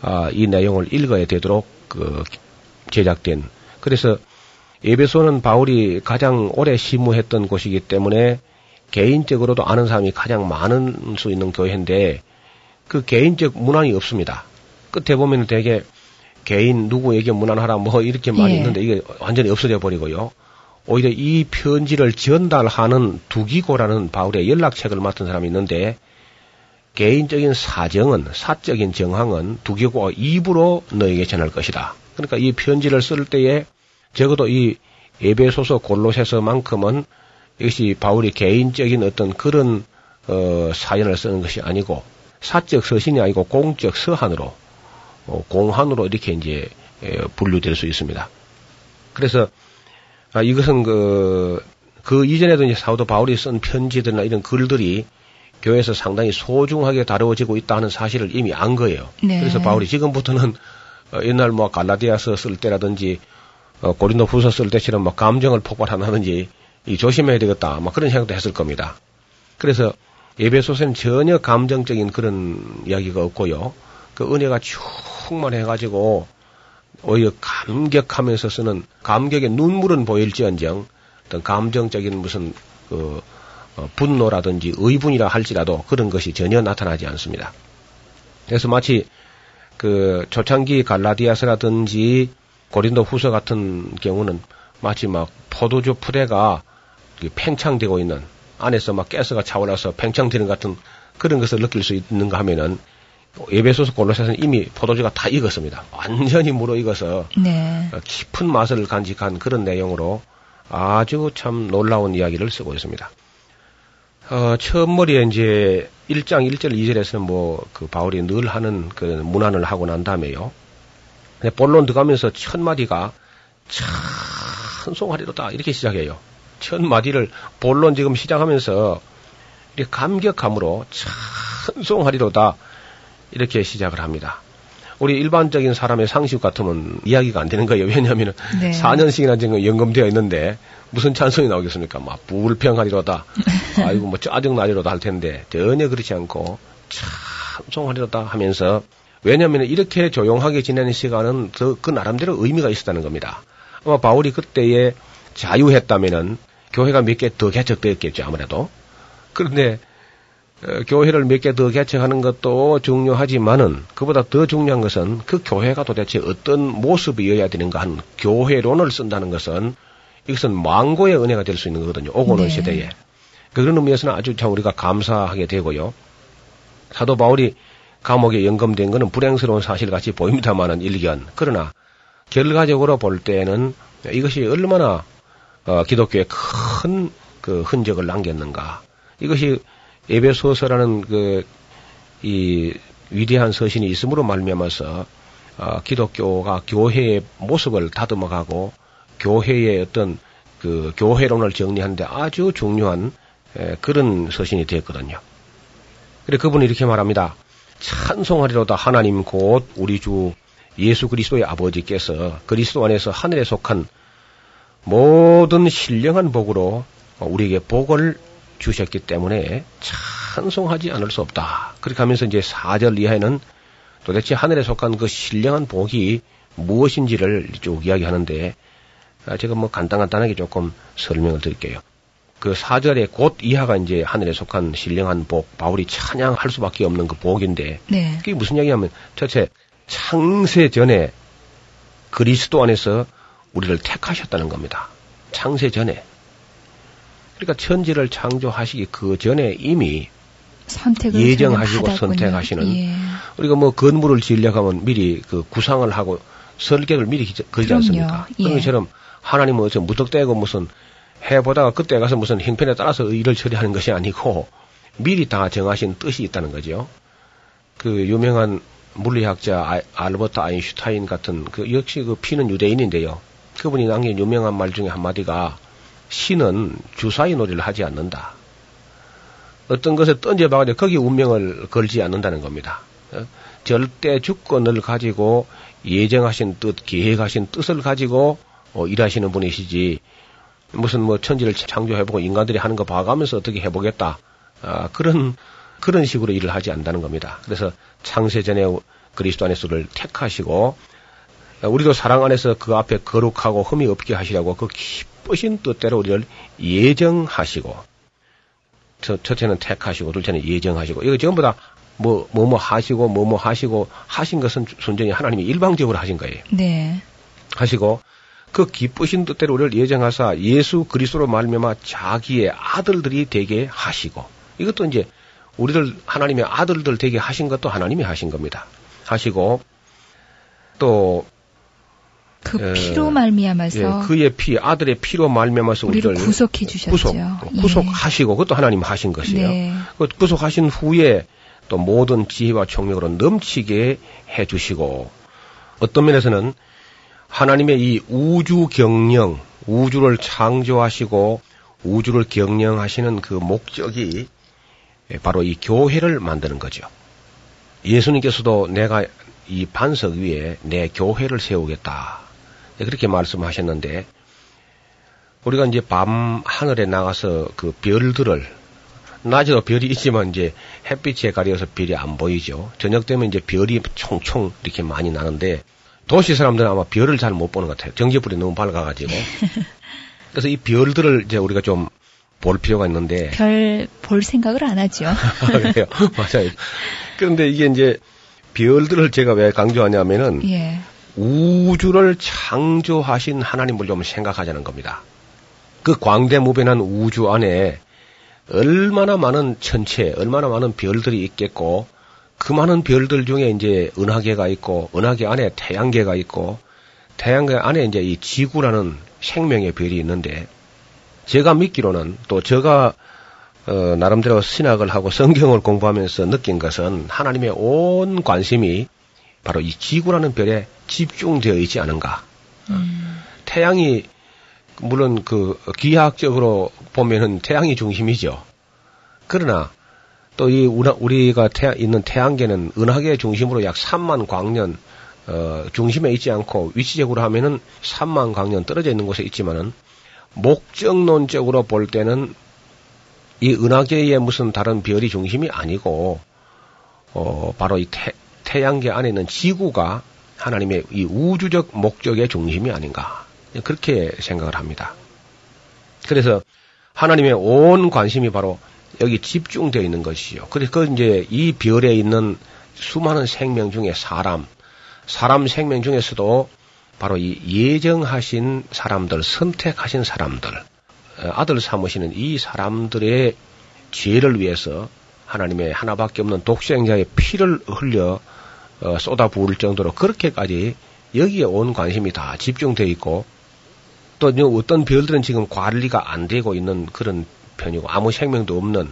아, 이 내용을 읽어야 되도록 그 제작된 그래서 에베소는 바울이 가장 오래 시무했던 곳이기 때문에 개인적으로도 아는 사람이 가장 많은 수 있는 교회인데 그 개인적 문안이 없습니다. 끝에 보면 되게 개인 누구에게 문안하라 뭐 이렇게 많이 예. 있는데 이게 완전히 없어져 버리고요. 오히려 이 편지를 전달하는 두기고라는 바울의 연락책을 맡은 사람이 있는데 개인적인 사정은 사적인 정황은 두기고가 입으로 너에게 전할 것이다. 그러니까 이 편지를 쓸 때에 적어도 이 에베소서 골로새서만큼은 이것이 바울이 개인적인 어떤 그런 어, 사연을 쓰는 것이 아니고 사적 서신이 아니고 공적 서한으로 어, 공한으로 이렇게 이제 에, 분류될 수 있습니다. 그래서 아, 이것은 그, 그 이전에도 이제 사도 바울이 쓴 편지들이나 이런 글들이 교회에서 상당히 소중하게 다루어지고 있다 는 사실을 이미 안 거예요. 네. 그래서 바울이 지금부터는 어, 옛날 뭐 갈라디아서 쓸 때라든지 어, 고린도 후서 쓸 때처럼 뭐 감정을 폭발한다든지 이 조심해야 되겠다. 뭐 그런 생각도 했을 겁니다. 그래서 예배소서는 전혀 감정적인 그런 이야기가 없고요. 그 은혜가 충만해가지고 오히려 감격하면서 쓰는 감격의 눈물은 보일지언정 어떤 감정적인 무슨 그 어, 분노라든지 의분이라 할지라도 그런 것이 전혀 나타나지 않습니다. 그래서 마치 그 초창기 갈라디아서라든지 고린도 후서 같은 경우는 마치 막 포도주 푸대가 팽창되고 있는 안에서 막 가스가 차올라서 팽창되는 같은 그런 것을 느낄 수 있는가 하면은 예배소서 골로새서는 이미 포도주가 다 익었습니다. 완전히 물어 익어서 네. 깊은 맛을 간직한 그런 내용으로 아주 참 놀라운 이야기를 쓰고 있습니다. 어, 처음 머리에 이제 1장 1절 2절에서는 뭐 그 바울이 늘 하는 그 문안을 하고 난 다음에요. 본론 들어가면서 첫 마디가 찬송하리로다 이렇게 시작해요. 첫 마디를 본론 지금 시작하면서 이렇게 감격함으로 찬송하리로다 이렇게 시작을 합니다. 우리 일반적인 사람의 상식 같으면 이야기가 안 되는 거예요. 왜냐하면 네. 4년씩이나 지금 연금되어 있는데 무슨 찬송이 나오겠습니까? 막 불평하리로다. 아이고 뭐 짜증나리로다 할 텐데 전혀 그렇지 않고 찬송하리로다 하면서 왜냐하면 이렇게 조용하게 지내는 시간은 그, 그 나름대로 의미가 있었다는 겁니다. 아마 바울이 그때에 자유했다면은 교회가 몇 개 더 개척되었겠죠 아무래도. 그런데 어, 교회를 몇 개 더 개척하는 것도 중요하지만은 그보다 더 중요한 것은 그 교회가 도대체 어떤 모습이어야 되는가 하는 교회론을 쓴다는 것은 이것은 망고의 은혜가 될 수 있는 거거든요. 오고는 네. 시대에. 그런 의미에서는 아주 참 우리가 감사하게 되고요. 사도 바울이 감옥에 연금된 것은 불행스러운 사실 같이 보입니다만은 일견. 그러나 결과적으로 볼 때는 이것이 얼마나 어, 기독교에 큰 그 흔적을 남겼는가. 이것이 에베소서라는 그 이 위대한 서신이 있음으로 말미암아서 어, 기독교가 교회의 모습을 다듬어가고 교회의 어떤 그 교회론을 정리하는데 아주 중요한 에, 그런 서신이 되었거든요. 그래 그분이 이렇게 말합니다. 찬송하리로다 하나님 곧 우리 주 예수 그리스도의 아버지께서 그리스도 안에서 하늘에 속한 모든 신령한 복으로 우리에게 복을 주셨기 때문에 찬송하지 않을 수 없다. 그렇게 하면서 이제 4절 이하에는 도대체 하늘에 속한 그 신령한 복이 무엇인지를 쭉 이야기하는데 아, 제가 뭐 간단간단하게 조금 설명을 드릴게요. 그 4절에 곧 이하가 이제 하늘에 속한 신령한 복, 바울이 찬양할 수밖에 없는 그 복인데 네. 그게 무슨 이야기냐면 첫째 창세 전에 그리스도 안에서 우리를 택하셨다는 겁니다. 창세 전에. 그러니까 천지를 창조하시기 그 전에 이미 예정하시고. 선택하시는 예. 우리가 뭐 건물을 지으려고 하면 미리 그 구상을 하고 설계를 미리 기- 걸지 그럼요. 않습니까? 예. 그런 것처럼 하나님은 어째 무턱대고 무슨 해보다가 그때 가서 무슨 형편에 따라서 일을 처리하는 것이 아니고 미리 다 정하신 뜻이 있다는 거죠. 그 유명한 물리학자 아- 알버트 아인슈타인 같은 그 역시 그 피는 유대인인데요. 그분이 남긴 유명한 말 중에 한마디가 신은 주사위 놀이를 하지 않는다. 어떤 것에 던져봐가지고 거기 운명을 걸지 않는다는 겁니다. 어? 절대 주권을 가지고 예정하신 뜻, 계획하신 뜻을 가지고 어, 일하시는 분이시지 무슨 뭐 천지를 창조해보고 인간들이 하는 거 봐가면서 어떻게 해보겠다 아, 그런 그런 식으로 일을 하지 않는다는 겁니다. 그래서 창세 전에 그리스도 안에서를 택하시고 어, 우리도 사랑 안에서 그 앞에 거룩하고 흠이 없게 하시려고 그 기쁘신 뜻대로 우리를 예정하시고 첫, 첫째는 택하시고 둘째는 예정하시고 이거 전부 다 뭐 뭐 뭐 하시고 뭐 뭐 하시고 하신 것은 순전히 하나님이 일방적으로 하신 거예요. 네. 하시고 그 기쁘신 뜻대로 우리를 예정하사 예수 그리스도로 말미암아 자기의 아들들이 되게 하시고 이것도 이제 우리를 하나님의 아들들 되게 하신 것도 하나님이 하신 겁니다. 하시고 또 그 에, 피로 말미암아서 예, 그의 피 아들의 피로 말미암아서 우리를 구속해 주셨죠. 구속 예. 구속하시고 그것도 하나님 하신 것이에요. 네. 그 구속하신 후에 또 모든 지혜와 총력으로 넘치게 해 주시고 어떤 면에서는 하나님의 이 우주 경영, 우주를 창조하시고 우주를 경영하시는 그 목적이 바로 이 교회를 만드는 거죠. 예수님께서도 내가 이 반석 위에 내 교회를 세우겠다. 그렇게 말씀하셨는데 우리가 이제 밤 하늘에 나가서 그 별들을 낮에도 별이 있지만 이제 햇빛에 가려서 별이 안 보이죠. 저녁 되면 이제 별이 총총 이렇게 많이 나는데 도시 사람들은 아마 별을 잘 못 보는 것 같아요. 전기불이 너무 밝아가지고. 그래서 이 별들을 이제 우리가 좀 볼 필요가 있는데. 별 볼 생각을 안 하죠. 그래요. 맞아요. 그런데 이게 이제 별들을 제가 왜 강조하냐면은 예. 우주를 창조하신 하나님을 좀 생각하자는 겁니다. 그 광대무변한 우주 안에 얼마나 많은 천체, 얼마나 많은 별들이 있겠고, 그 많은 별들 중에 이제 은하계가 있고, 은하계 안에 태양계가 있고, 태양계 안에 이제 이 지구라는 생명의 별이 있는데, 제가 믿기로는 또 제가 어, 나름대로 신학을 하고 성경을 공부하면서 느낀 것은 하나님의 온 관심이 바로 이 지구라는 별에 집중되어 있지 않은가. 음. 태양이 물론 그 기하학적으로 보면은 태양이 중심이죠. 그러나 또 이 우리가 태, 있는 태양계는 은하계 중심으로 약 3만 광년 어, 중심에 있지 않고 위치적으로 하면은 3만 광년 떨어져 있는 곳에 있지만은 목적론적으로 볼 때는 이 은하계의 무슨 다른 별이 중심이 아니고 어, 바로 이 태, 태양계 안에 있는 지구가 하나님의 이 우주적 목적의 중심이 아닌가 그렇게 생각을 합니다. 그래서 하나님의 온 관심이 바로 여기 집중되어 있는 것이요. 그래서 그 이제 이 별에 있는 수많은 생명 중에 사람, 사람 생명 중에서도 바로 이 예정하신 사람들, 선택하신 사람들, 어, 아들 삼으시는 이 사람들의 죄를 위해서 하나님의 하나밖에 없는 독생자의 피를 흘려 어, 쏟아 부을 정도로 그렇게까지 여기에 온 관심이 다 집중되어 있고 또 어떤 별들은 지금 관리가 안 되고 있는 그런 편이고 아무 생명도 없는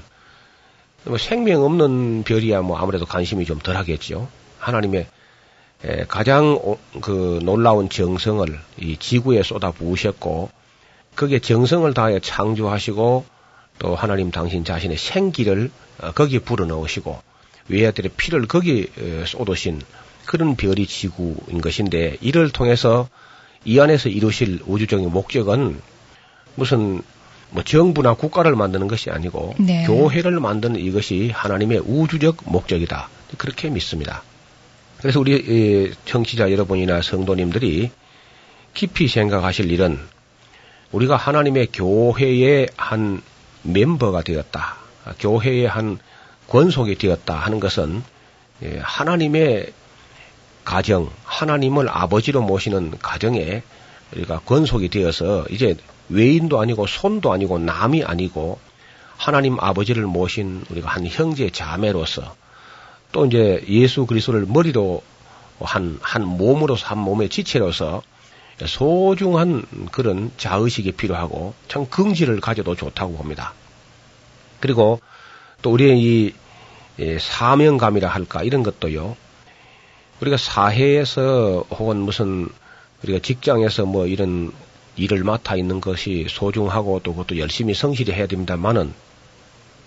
뭐 생명 없는 별이야 뭐 아무래도 관심이 좀 덜하겠죠. 하나님의 가장 그 놀라운 정성을 이 지구에 쏟아 부으셨고 거기에 정성을 다해 창조하시고 또 하나님 당신 자신의 생기를 어, 거기에 불어넣으시고 외아들의 피를 거기에 쏟으신 그런 별이 지구인 것인데 이를 통해서 이 안에서 이루실 우주적인 목적은 무슨 뭐 정부나 국가를 만드는 것이 아니고 네. 교회를 만드는 이것이 하나님의 우주적 목적이다. 그렇게 믿습니다. 그래서 우리 청취자 여러분이나 성도님들이 깊이 생각하실 일은 우리가 하나님의 교회의 한 멤버가 되었다. 교회의 한 권속이 되었다 하는 것은 예, 하나님의 가정, 하나님을 아버지로 모시는 가정에 우리가 권속이 되어서 이제 외인도 아니고 손도 아니고 남이 아니고 하나님 아버지를 모신 우리가 한 형제 자매로서 또 이제 예수 그리스도를 머리로 한, 한 몸으로서 한 몸의 지체로서 소중한 그런 자의식이 필요하고 참 긍지를 가져도 좋다고 봅니다. 그리고 또 우리의 이 사명감이라 할까 이런 것도요. 우리가 사회에서 혹은 무슨 우리가 직장에서 뭐 이런 일을 맡아 있는 것이 소중하고 또 그것도 열심히 성실히 해야 됩니다만은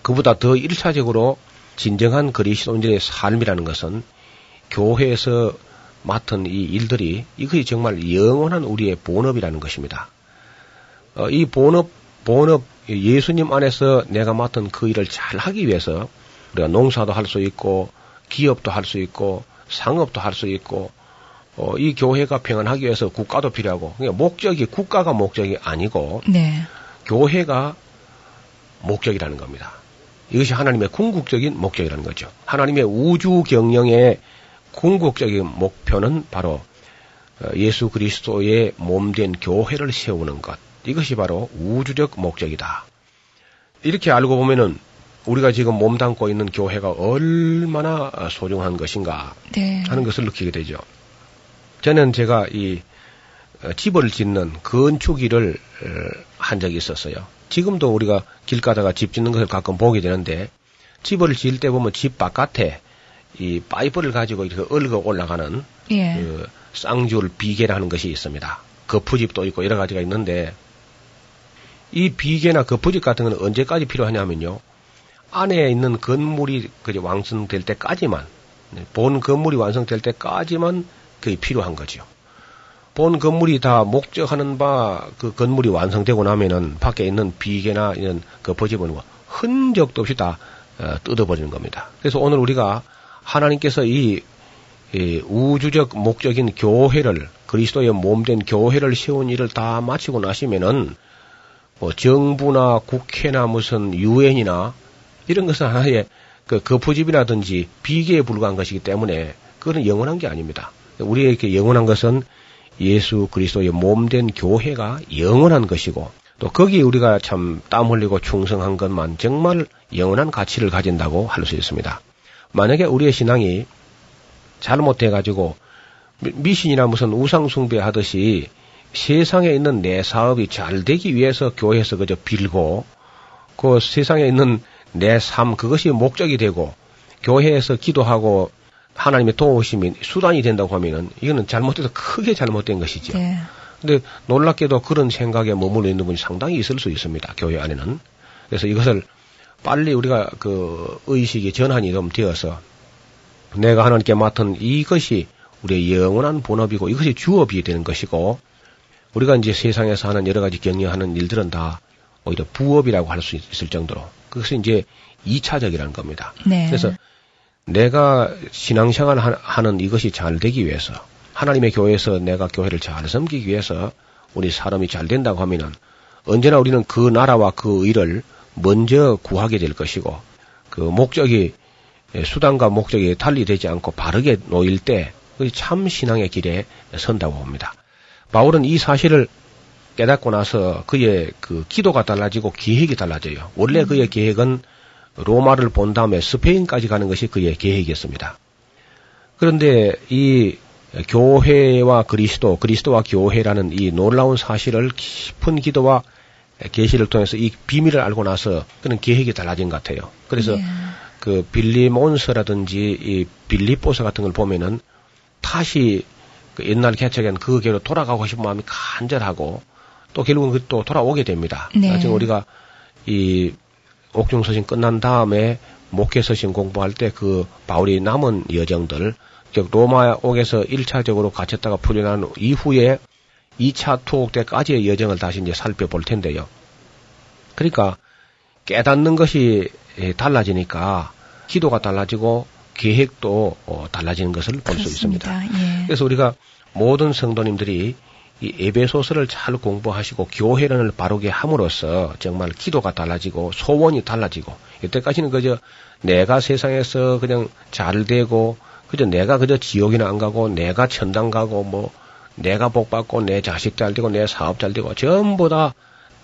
그보다 더 일차적으로 진정한 그리스도인들의 삶이라는 것은 교회에서 맡은 이 일들이 이것이 정말 영원한 우리의 본업이라는 것입니다. 어, 이 본업, 본업, 예수님 안에서 내가 맡은 그 일을 잘 하기 위해서 우리가 농사도 할 수 있고 기업도 할 수 있고 상업도 할 수 있고 어, 이 교회가 평안하기 위해서 국가도 필요하고 그러니까 목적이 국가가 목적이 아니고 네. 교회가 목적이라는 겁니다. 이것이 하나님의 궁극적인 목적이라는 거죠. 하나님의 우주 경영의 궁극적인 목표는 바로 어, 예수 그리스도의 몸된 교회를 세우는 것. 이것이 바로 우주적 목적이다. 이렇게 알고 보면은 우리가 지금 몸담고 있는 교회가 얼마나 소중한 것인가 네. 하는 것을 느끼게 되죠. 저는 제가 이 어, 집을 짓는 건축 일을 어, 한 적이 있었어요. 지금도 우리가 길 가다가 집 짓는 것을 가끔 보게 되는데 집을 지을 때 보면 집 바깥에 이 파이프를 가지고 이렇게 얽어 올라가는 예. 그 쌍줄 비계라는 것이 있습니다. 거푸집도 있고 여러 가지가 있는데 이 비계나 거푸집 같은 건 언제까지 필요하냐면요. 안에 있는 건물이 그저 완성될 때까지만 네, 본 건물이 완성될 때까지만 그게 필요한 거죠. 본 건물이 다 목적하는 바 그 건물이 완성되고 나면은 밖에 있는 비계나 이런 거푸집은 뭐 흔적도 없이 다 어, 뜯어버리는 겁니다. 그래서 오늘 우리가 하나님께서 이, 이 우주적 목적인 교회를 그리스도의 몸된 교회를 세운 일을 다 마치고 나시면은 뭐 정부나 국회나 무슨 유엔이나 이런 것은 하나의 그 거푸집이라든지 비계에 불과한 것이기 때문에 그거는 영원한 게 아닙니다. 우리에게 영원한 것은 예수 그리스도의 몸된 교회가 영원한 것이고 또 거기에 우리가 참 땀 흘리고 충성한 것만 정말 영원한 가치를 가진다고 할 수 있습니다. 만약에 우리의 신앙이 잘못해가지고 미신이나 무슨 우상숭배 하듯이 세상에 있는 내 사업이 잘 되기 위해서 교회에서 그저 빌고 그 세상에 있는 내 삶 그것이 목적이 되고 교회에서 기도하고 하나님의 도우심이 수단이 된다고 하면은 이거는 잘못돼서 크게 잘못된 것이죠. 네. 근데 놀랍게도 그런 생각에 머물러 있는 분이 상당히 있을 수 있습니다. 교회 안에는. 그래서 이것을 빨리 우리가 그 의식이 전환이 좀 되어서 내가 하나님께 맡은 이것이 우리의 영원한 본업이고 이것이 주업이 되는 것이고 우리가 이제 세상에서 하는 여러 가지 격려하는 일들은 다 오히려 부업이라고 할 수 있을 정도로 그것이 이제 2차적이라는 겁니다. 네. 그래서 내가 신앙생활 하는 이것이 잘 되기 위해서 하나님의 교회에서 내가 교회를 잘 섬기기 위해서 우리 사람이 잘 된다고 하면은 언제나 우리는 그 나라와 그 의를 먼저 구하게 될 것이고 그 목적이 수단과 목적이 달리 되지 않고 바르게 놓일 때 참 신앙의 길에 선다고 봅니다. 바울은 이 사실을 깨닫고 나서 그의 그 기도가 달라지고 계획이 달라져요. 원래 음. 그의 계획은 로마를 본 다음에 스페인까지 가는 것이 그의 계획이었습니다. 그런데 이 교회와 그리스도, 그리스도와 교회라는 이 놀라운 사실을 깊은 기도와 계시를 통해서 이 비밀을 알고 나서 그는 계획이 달라진 것 같아요. 그래서 네. 그 빌리몬스라든지 이 빌리포스 같은 걸 보면은 다시 그 옛날 개척엔 그 교로 돌아가고 싶은 마음이 간절하고 또 결국은 그 또 돌아오게 됩니다. 네. 나중에 우리가 이 옥중 서신 끝난 다음에 목회 서신 공부할 때 그 바울이 남은 여정들 즉 로마 옥에서 1차적으로 갇혔다가 풀려난 이후에 2차 투옥 때까지의 여정을 다시 이제 살펴볼 텐데요. 그러니까 깨닫는 것이 달라지니까 기도가 달라지고 계획도 어, 달라지는 것을 볼 수 있습니다. 예. 그래서 우리가 모든 성도님들이 이 에베소서를 잘 공부하시고 교회론을 바르게 함으로써 정말 기도가 달라지고 소원이 달라지고 이때까지는 그저 내가 세상에서 그냥 잘 되고 그저 내가 그저 지옥이나 안 가고 내가 천당 가고 뭐 내가 복 받고 내 자식 잘 되고 내 사업 잘 되고 전부 다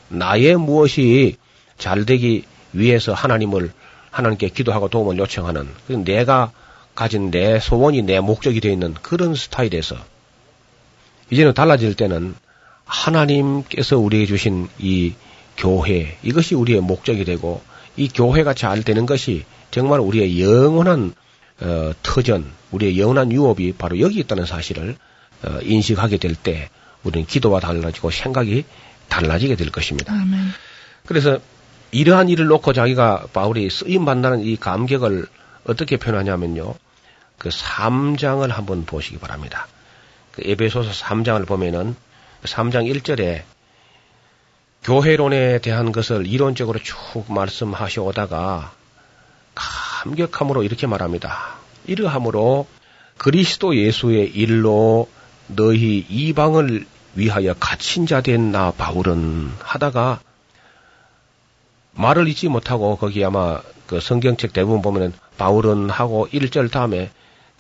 나의 무엇이 잘 되기 위해서 하나님을 하나님께 기도하고 도움을 요청하는 내가 가진 내 소원이 내 목적이 되어 있는 그런 스타일에서 이제는 달라질 때는 하나님께서 우리에게 주신 이 교회 이것이 우리의 목적이 되고 이 교회가 잘 되는 것이 정말 우리의 영원한 어, 터전, 우리의 영원한 유업이 바로 여기 있다는 사실을 어, 인식하게 될 때 우리는 기도가 달라지고 생각이 달라지게 될 것입니다. 아멘. 그래서 이러한 일을 놓고 자기가 바울이 쓰임 받는다는 이 감격을 어떻게 표현하냐면요. 그 3장을 한번 보시기 바랍니다. 그 에베소서 3장을 보면은 3장 1절에 교회론에 대한 것을 이론적으로 쭉 말씀하시 오다가 감격함으로 이렇게 말합니다. 이러함으로 그리스도 예수의 일로 너희 이방을 위하여 갇힌 자 된 나 바울은 하다가 말을 잊지 못하고 거기 아마 그 성경책 대부분 보면은 바울은 하고 1절 다음에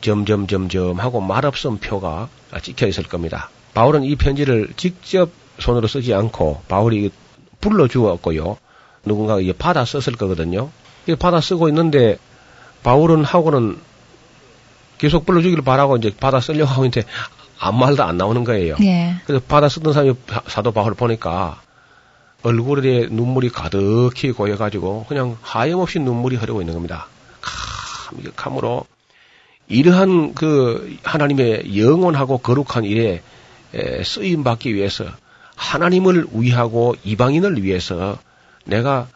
점점 점점 하고 말없음 표가 찍혀 있을 겁니다. 바울은 이 편지를 직접 손으로 쓰지 않고 바울이 불러 주었고요. 누군가가 이게 받아 썼을 거거든요. 이게 받아 쓰고 있는데 바울은 하고는 계속 불러주기를 바라고 이제 받아 쓰려고 하고 있는데 아무 말도 안 나오는 거예요. 네. 그래서 받아 쓰던 사람이 사도 바울을 보니까 얼굴에 눈물이 가득히 고여가지고 그냥 하염없이 눈물이 흐르고 있는 겁니다. 감격함으로 이러한 그 하나님의 영원하고 거룩한 일에 쓰임 받기 위해서 하나님을 위하고 이방인을 위해서 내가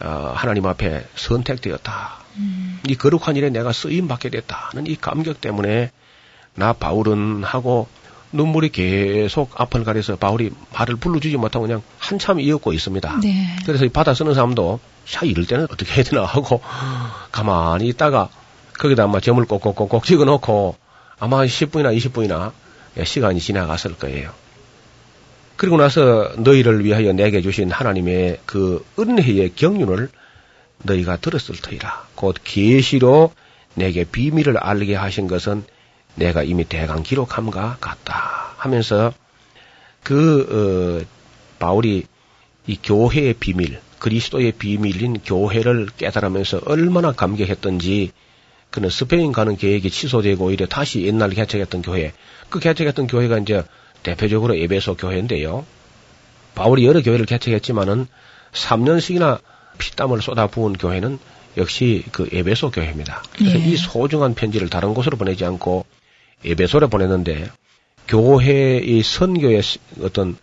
어, 하나님 앞에 선택되었다. 음. 이 거룩한 일에 내가 쓰임 받게 됐다는 이 감격 때문에 나 바울은 하고 눈물이 계속 앞을 가려서 바울이 말을 불러주지 못하고 그냥 한참 이었고 있습니다. 네. 그래서 이 바다 쓰는 사람도 샤 이럴 때는 어떻게 해야 되나 하고 가만히 있다가 거기다 아마 점을 꼭꼭꼭꼭 찍어 놓고 아마 10분이나 20분이나 시간이 지나갔을 거예요. 그리고 나서 너희를 위하여 내게 주신 하나님의 그 은혜의 경륜을 너희가 들었을 터이라. 곧 계시로 내게 비밀을 알게 하신 것은 내가 이미 대강 기록함과 같다 하면서 그 어, 바울이 이 교회의 비밀, 그리스도의 비밀인 교회를 깨달으면서 얼마나 감격했던지 그는 스페인 가는 계획이 취소되고 오히려 다시 옛날 개척했던 교회, 그 개척했던 교회가 이제 대표적으로 에베소 교회인데요. 바울이 여러 교회를 개척했지만은 3년씩이나 피땀을 쏟아 부은 교회는 역시 그 에베소 교회입니다. 그래서 예. 이 소중한 편지를 다른 곳으로 보내지 않고 에베소에 보냈는데 교회의 선교의 어떤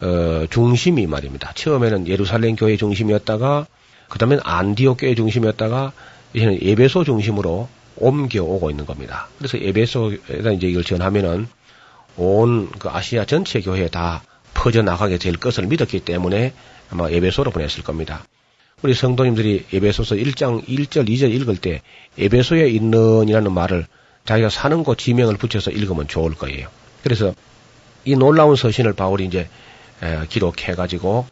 어, 중심이 말입니다. 처음에는 예루살렘 교회 중심이었다가 그 다음에 안디오 교회 중심이었다가 이제는 에베소 중심으로 옮겨오고 있는 겁니다. 그래서 에베소에다 이제 이걸 전하면은 온 그 아시아 전체 교회에 다 퍼져나가게 될 것을 믿었기 때문에 아마 에베소로 보냈을 겁니다. 우리 성도님들이 에베소서 1장 1절 2절 읽을 때 에베소에 있는이라는 말을 자기가 사는 곳 지명을 붙여서 읽으면 좋을 거예요. 그래서 이 놀라운 서신을 바울이 이제 기록해가지고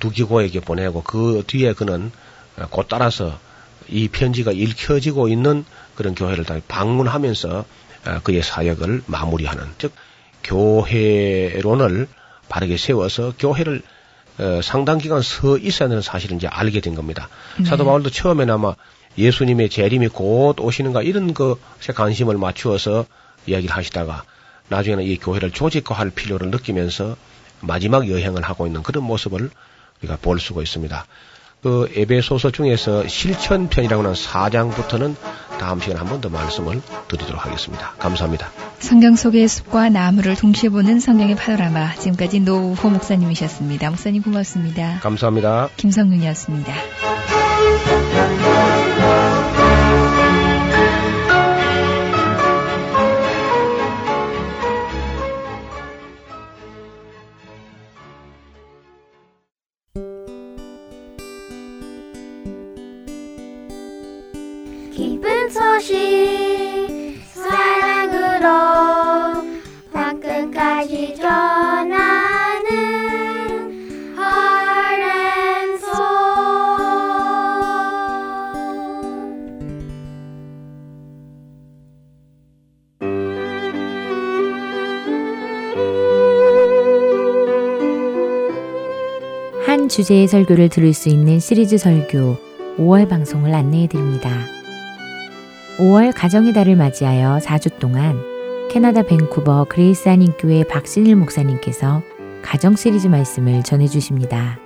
두기고에게 보내고 그 뒤에 그는 곧 따라서 이 편지가 읽혀지고 있는 그런 교회를 다 방문하면서 그의 사역을 마무리하는 즉 교회론을 바르게 세워서 교회를 어, 상당 기간 서 있어야 하는 사실을 이제 알게 된 겁니다. 네. 사도 바울도 처음에는 아마 예수님의 재림이 곧 오시는가 이런 것에 관심을 맞추어서 이야기를 하시다가 나중에는 이 교회를 조직화할 필요를 느끼면서 마지막 여행을 하고 있는 그런 모습을 우리가 볼 수가 있습니다. 그 에베소서 중에서 실천편이라고 하는 4장부터는 다음 시간에 한 번 더 말씀을 드리도록 하겠습니다. 감사합니다. 성경 속의 숲과 나무를 동시에 보는 성경의 파노라마. 지금까지 노우호 목사님이셨습니다. 목사님 고맙습니다. 감사합니다. 김성윤이었습니다. 소식 사랑으로 땅끝까지 전하는 하렌소 한 주제의 설교를 들을 수 있는 시리즈 설교 5월 방송을 안내해 드립니다. 5월 가정의 달을 맞이하여 4주 동안 캐나다 밴쿠버 그레이스 한인교회 박신일 목사님께서 가정 시리즈 말씀을 전해주십니다.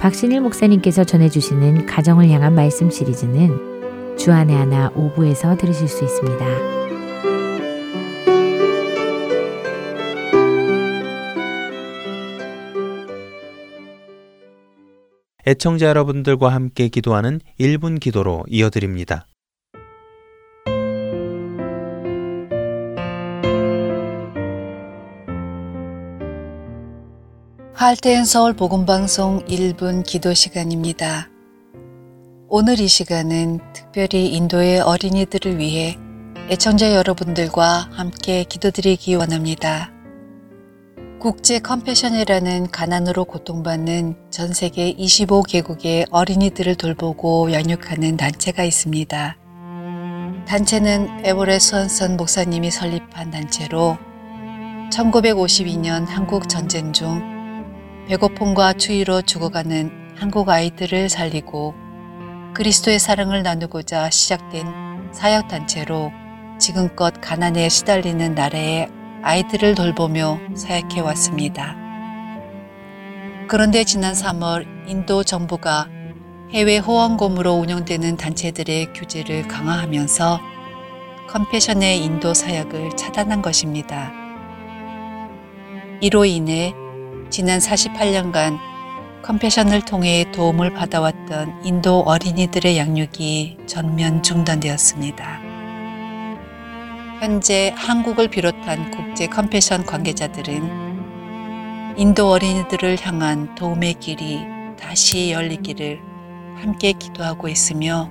박신일 목사님께서 전해주시는 가정을 향한 말씀 시리즈는 주안의 하나 5부에서 들으실 수 있습니다. 애청자 여러분들과 함께 기도하는 1분 기도로 이어드립니다. 할테인 서울 복음방송 1분 기도 시간입니다. 오늘 이 시간은 특별히 인도의 어린이들을 위해 애청자 여러분들과 함께 기도드리기 원합니다. 국제 컴패션이라는 가난으로 고통받는 전 세계 25개국의 어린이들을 돌보고 양육하는 단체가 있습니다. 단체는 에버레 수원선 목사님이 설립한 단체로 1952년 한국 전쟁 중 배고픔과 추위로 죽어가는 한국 아이들을 살리고 그리스도의 사랑을 나누고자 시작된 사역단체로 지금껏 가난에 시달리는 나라의 아이들을 돌보며 사역해 왔습니다. 그런데 지난 3월 인도 정부가 해외 호원곰으로 운영되는 단체들의 규제를 강화하면서 컴패션의 인도 사역을 차단한 것입니다. 이로 인해 지난 48년간 컴패션을 통해 도움을 받아왔던 인도 어린이들의 양육이 전면 중단되었습니다. 현재 한국을 비롯한 국제 컴패션 관계자들은 인도 어린이들을 향한 도움의 길이 다시 열리기를 함께 기도하고 있으며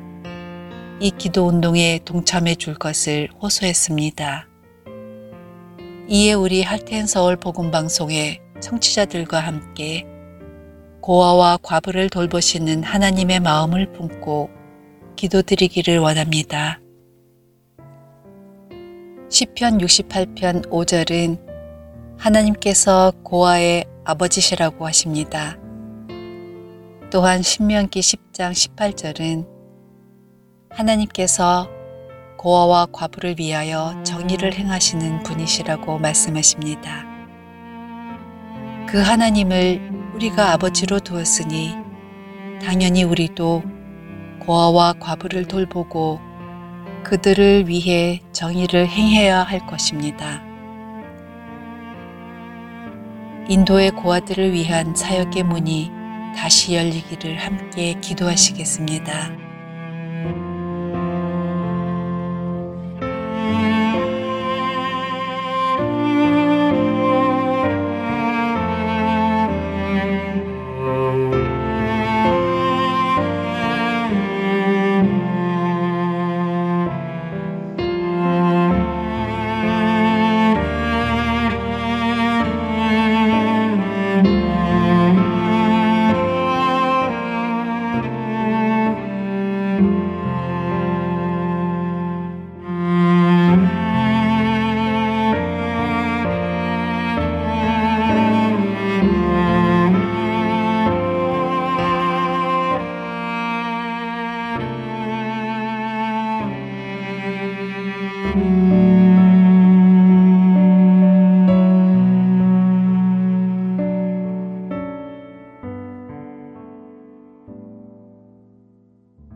이 기도 운동에 동참해 줄 것을 호소했습니다. 이에 우리 할텐 서울 복음 방송에 청취자들과 함께 고아와 과부를 돌보시는 하나님의 마음을 품고 기도드리기를 원합니다. 시편 68편 5절은 하나님께서 고아의 아버지시라고 하십니다. 또한 신명기 10장 18절은 하나님께서 고아와 과부를 위하여 정의를 행하시는 분이시라고 말씀하십니다. 그 하나님을 우리가 아버지로 두었으니 당연히 우리도 고아와 과부를 돌보고 그들을 위해 정의를 행해야 할 것입니다. 인도의 고아들을 위한 사역의 문이 다시 열리기를 함께 기도하시겠습니다.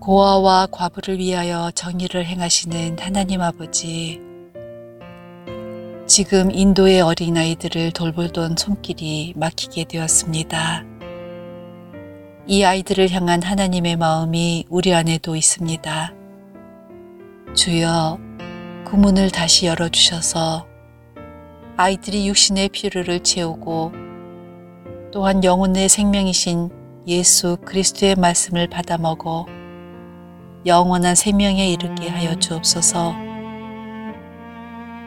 고아와 과부를 위하여 정의를 행하시는 하나님 아버지, 지금 인도의 어린아이들을 돌보던 손길이 막히게 되었습니다. 이 아이들을 향한 하나님의 마음이 우리 안에도 있습니다. 주여, 그 문을 다시 열어주셔서 아이들이 육신의 필요를 채우고 또한 영혼의 생명이신 예수 그리스도의 말씀을 받아 먹어 영원한 생명에 이르게 하여 주옵소서.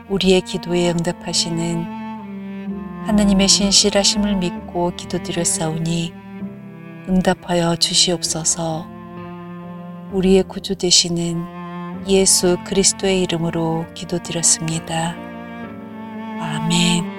우리의 기도에 응답하시는 하나님의 신실하심을 믿고 기도드렸사오니 응답하여 주시옵소서. 우리의 구주 되시는 예수 그리스도의 이름으로 기도드렸습니다. 아멘.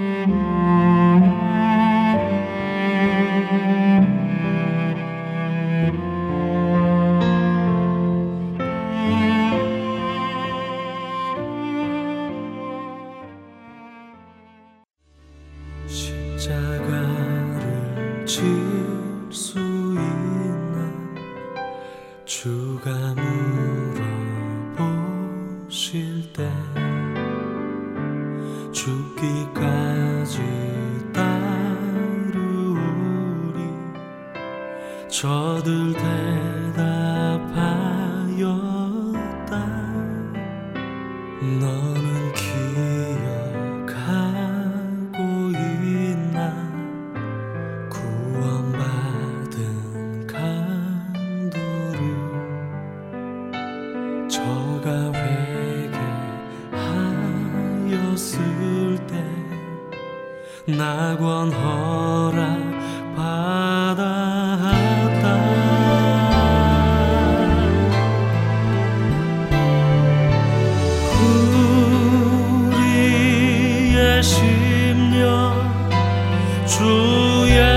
만드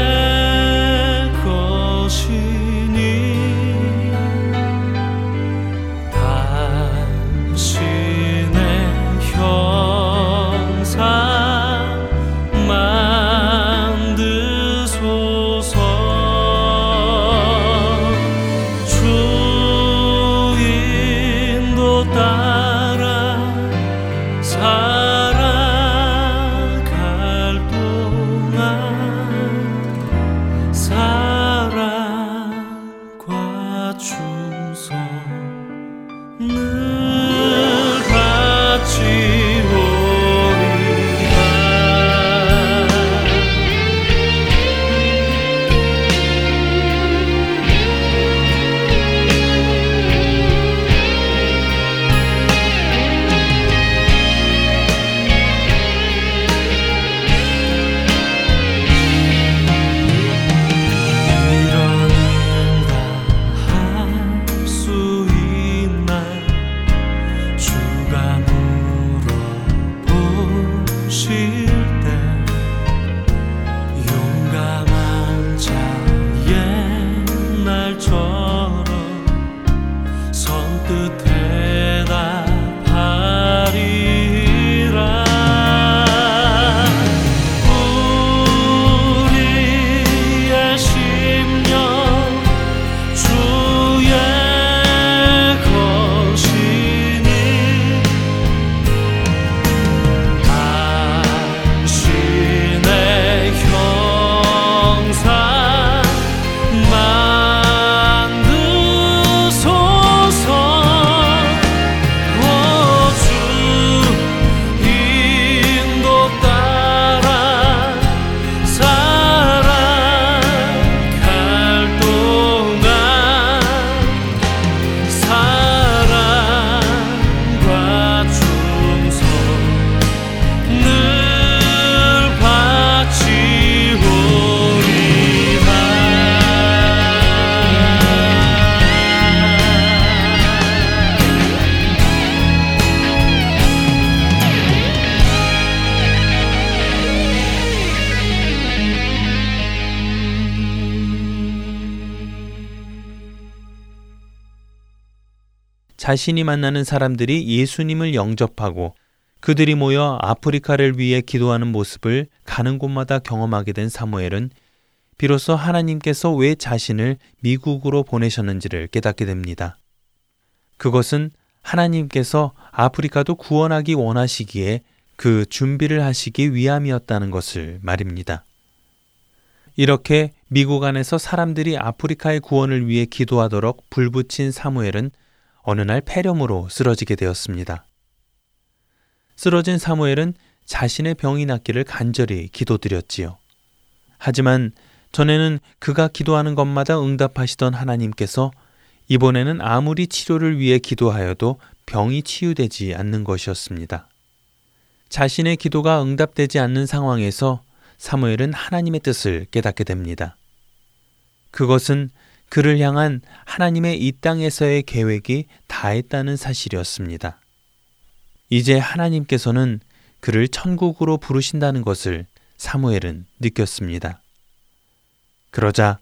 자신이 만나는 사람들이 예수님을 영접하고 그들이 모여 아프리카를 위해 기도하는 모습을 가는 곳마다 경험하게 된 사무엘은 비로소 하나님께서 왜 자신을 미국으로 보내셨는지를 깨닫게 됩니다. 그것은 하나님께서 아프리카도 구원하기 원하시기에 그 준비를 하시기 위함이었다는 것을 말입니다. 이렇게 미국 안에서 사람들이 아프리카의 구원을 위해 기도하도록 불붙인 사무엘은 어느 날 폐렴으로 쓰러지게 되었습니다. 쓰러진 사무엘은 자신의 병이 낫기를 간절히 기도드렸지요. 하지만 전에는 그가 기도하는 것마다 응답하시던 하나님께서 이번에는 아무리 치료를 위해 기도하여도 병이 치유되지 않는 것이었습니다. 자신의 기도가 응답되지 않는 상황에서 사무엘은 하나님의 뜻을 깨닫게 됩니다. 그것은 그를 향한 하나님의 이 땅에서의 계획이 다했다는 사실이었습니다. 이제 하나님께서는 그를 천국으로 부르신다는 것을 사무엘은 느꼈습니다. 그러자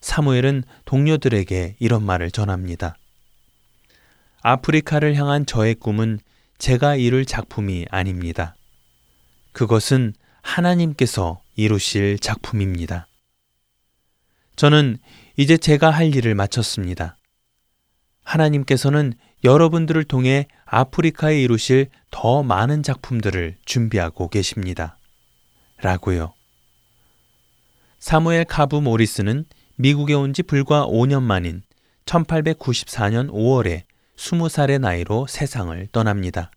사무엘은 동료들에게 이런 말을 전합니다. 아프리카를 향한 저의 꿈은 제가 이룰 작품이 아닙니다. 그것은 하나님께서 이루실 작품입니다. 저는 이제 제가 할 일을 마쳤습니다. 하나님께서는 여러분들을 통해 아프리카에 이루실 더 많은 작품들을 준비하고 계십니다. 라고요. 사무엘 카브 모리스는 미국에 온 지 불과 5년 만인 1894년 5월에 20살의 나이로 세상을 떠납니다.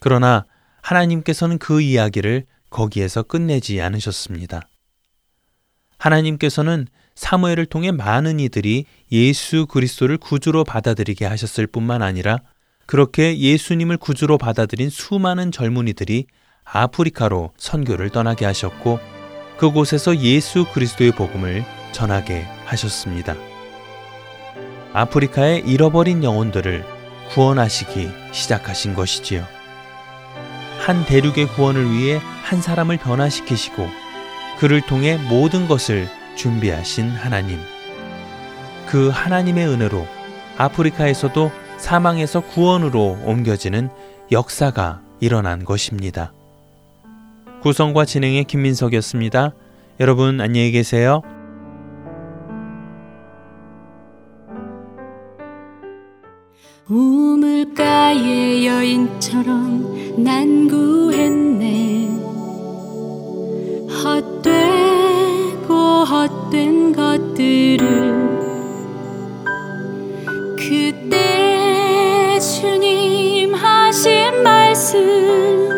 그러나 하나님께서는 그 이야기를 거기에서 끝내지 않으셨습니다. 하나님께서는 사무엘을 통해 많은 이들이 예수 그리스도를 구주로 받아들이게 하셨을 뿐만 아니라 그렇게 예수님을 구주로 받아들인 수많은 젊은이들이 아프리카로 선교를 떠나게 하셨고 그곳에서 예수 그리스도의 복음을 전하게 하셨습니다. 아프리카의 잃어버린 영혼들을 구원하시기 시작하신 것이지요. 한 대륙의 구원을 위해 한 사람을 변화시키시고 그를 통해 모든 것을 준비하신 하나님. 그 하나님의 은혜로 아프리카에서도 사망에서 구원으로 옮겨지는 역사가 일어난 것입니다. 구성과 진행의 김민석이었습니다. 여러분 안녕히 계세요. 우물가의 여인처럼 난 구했네 헛되고 헛된 것들을 그때 주님 하신 말씀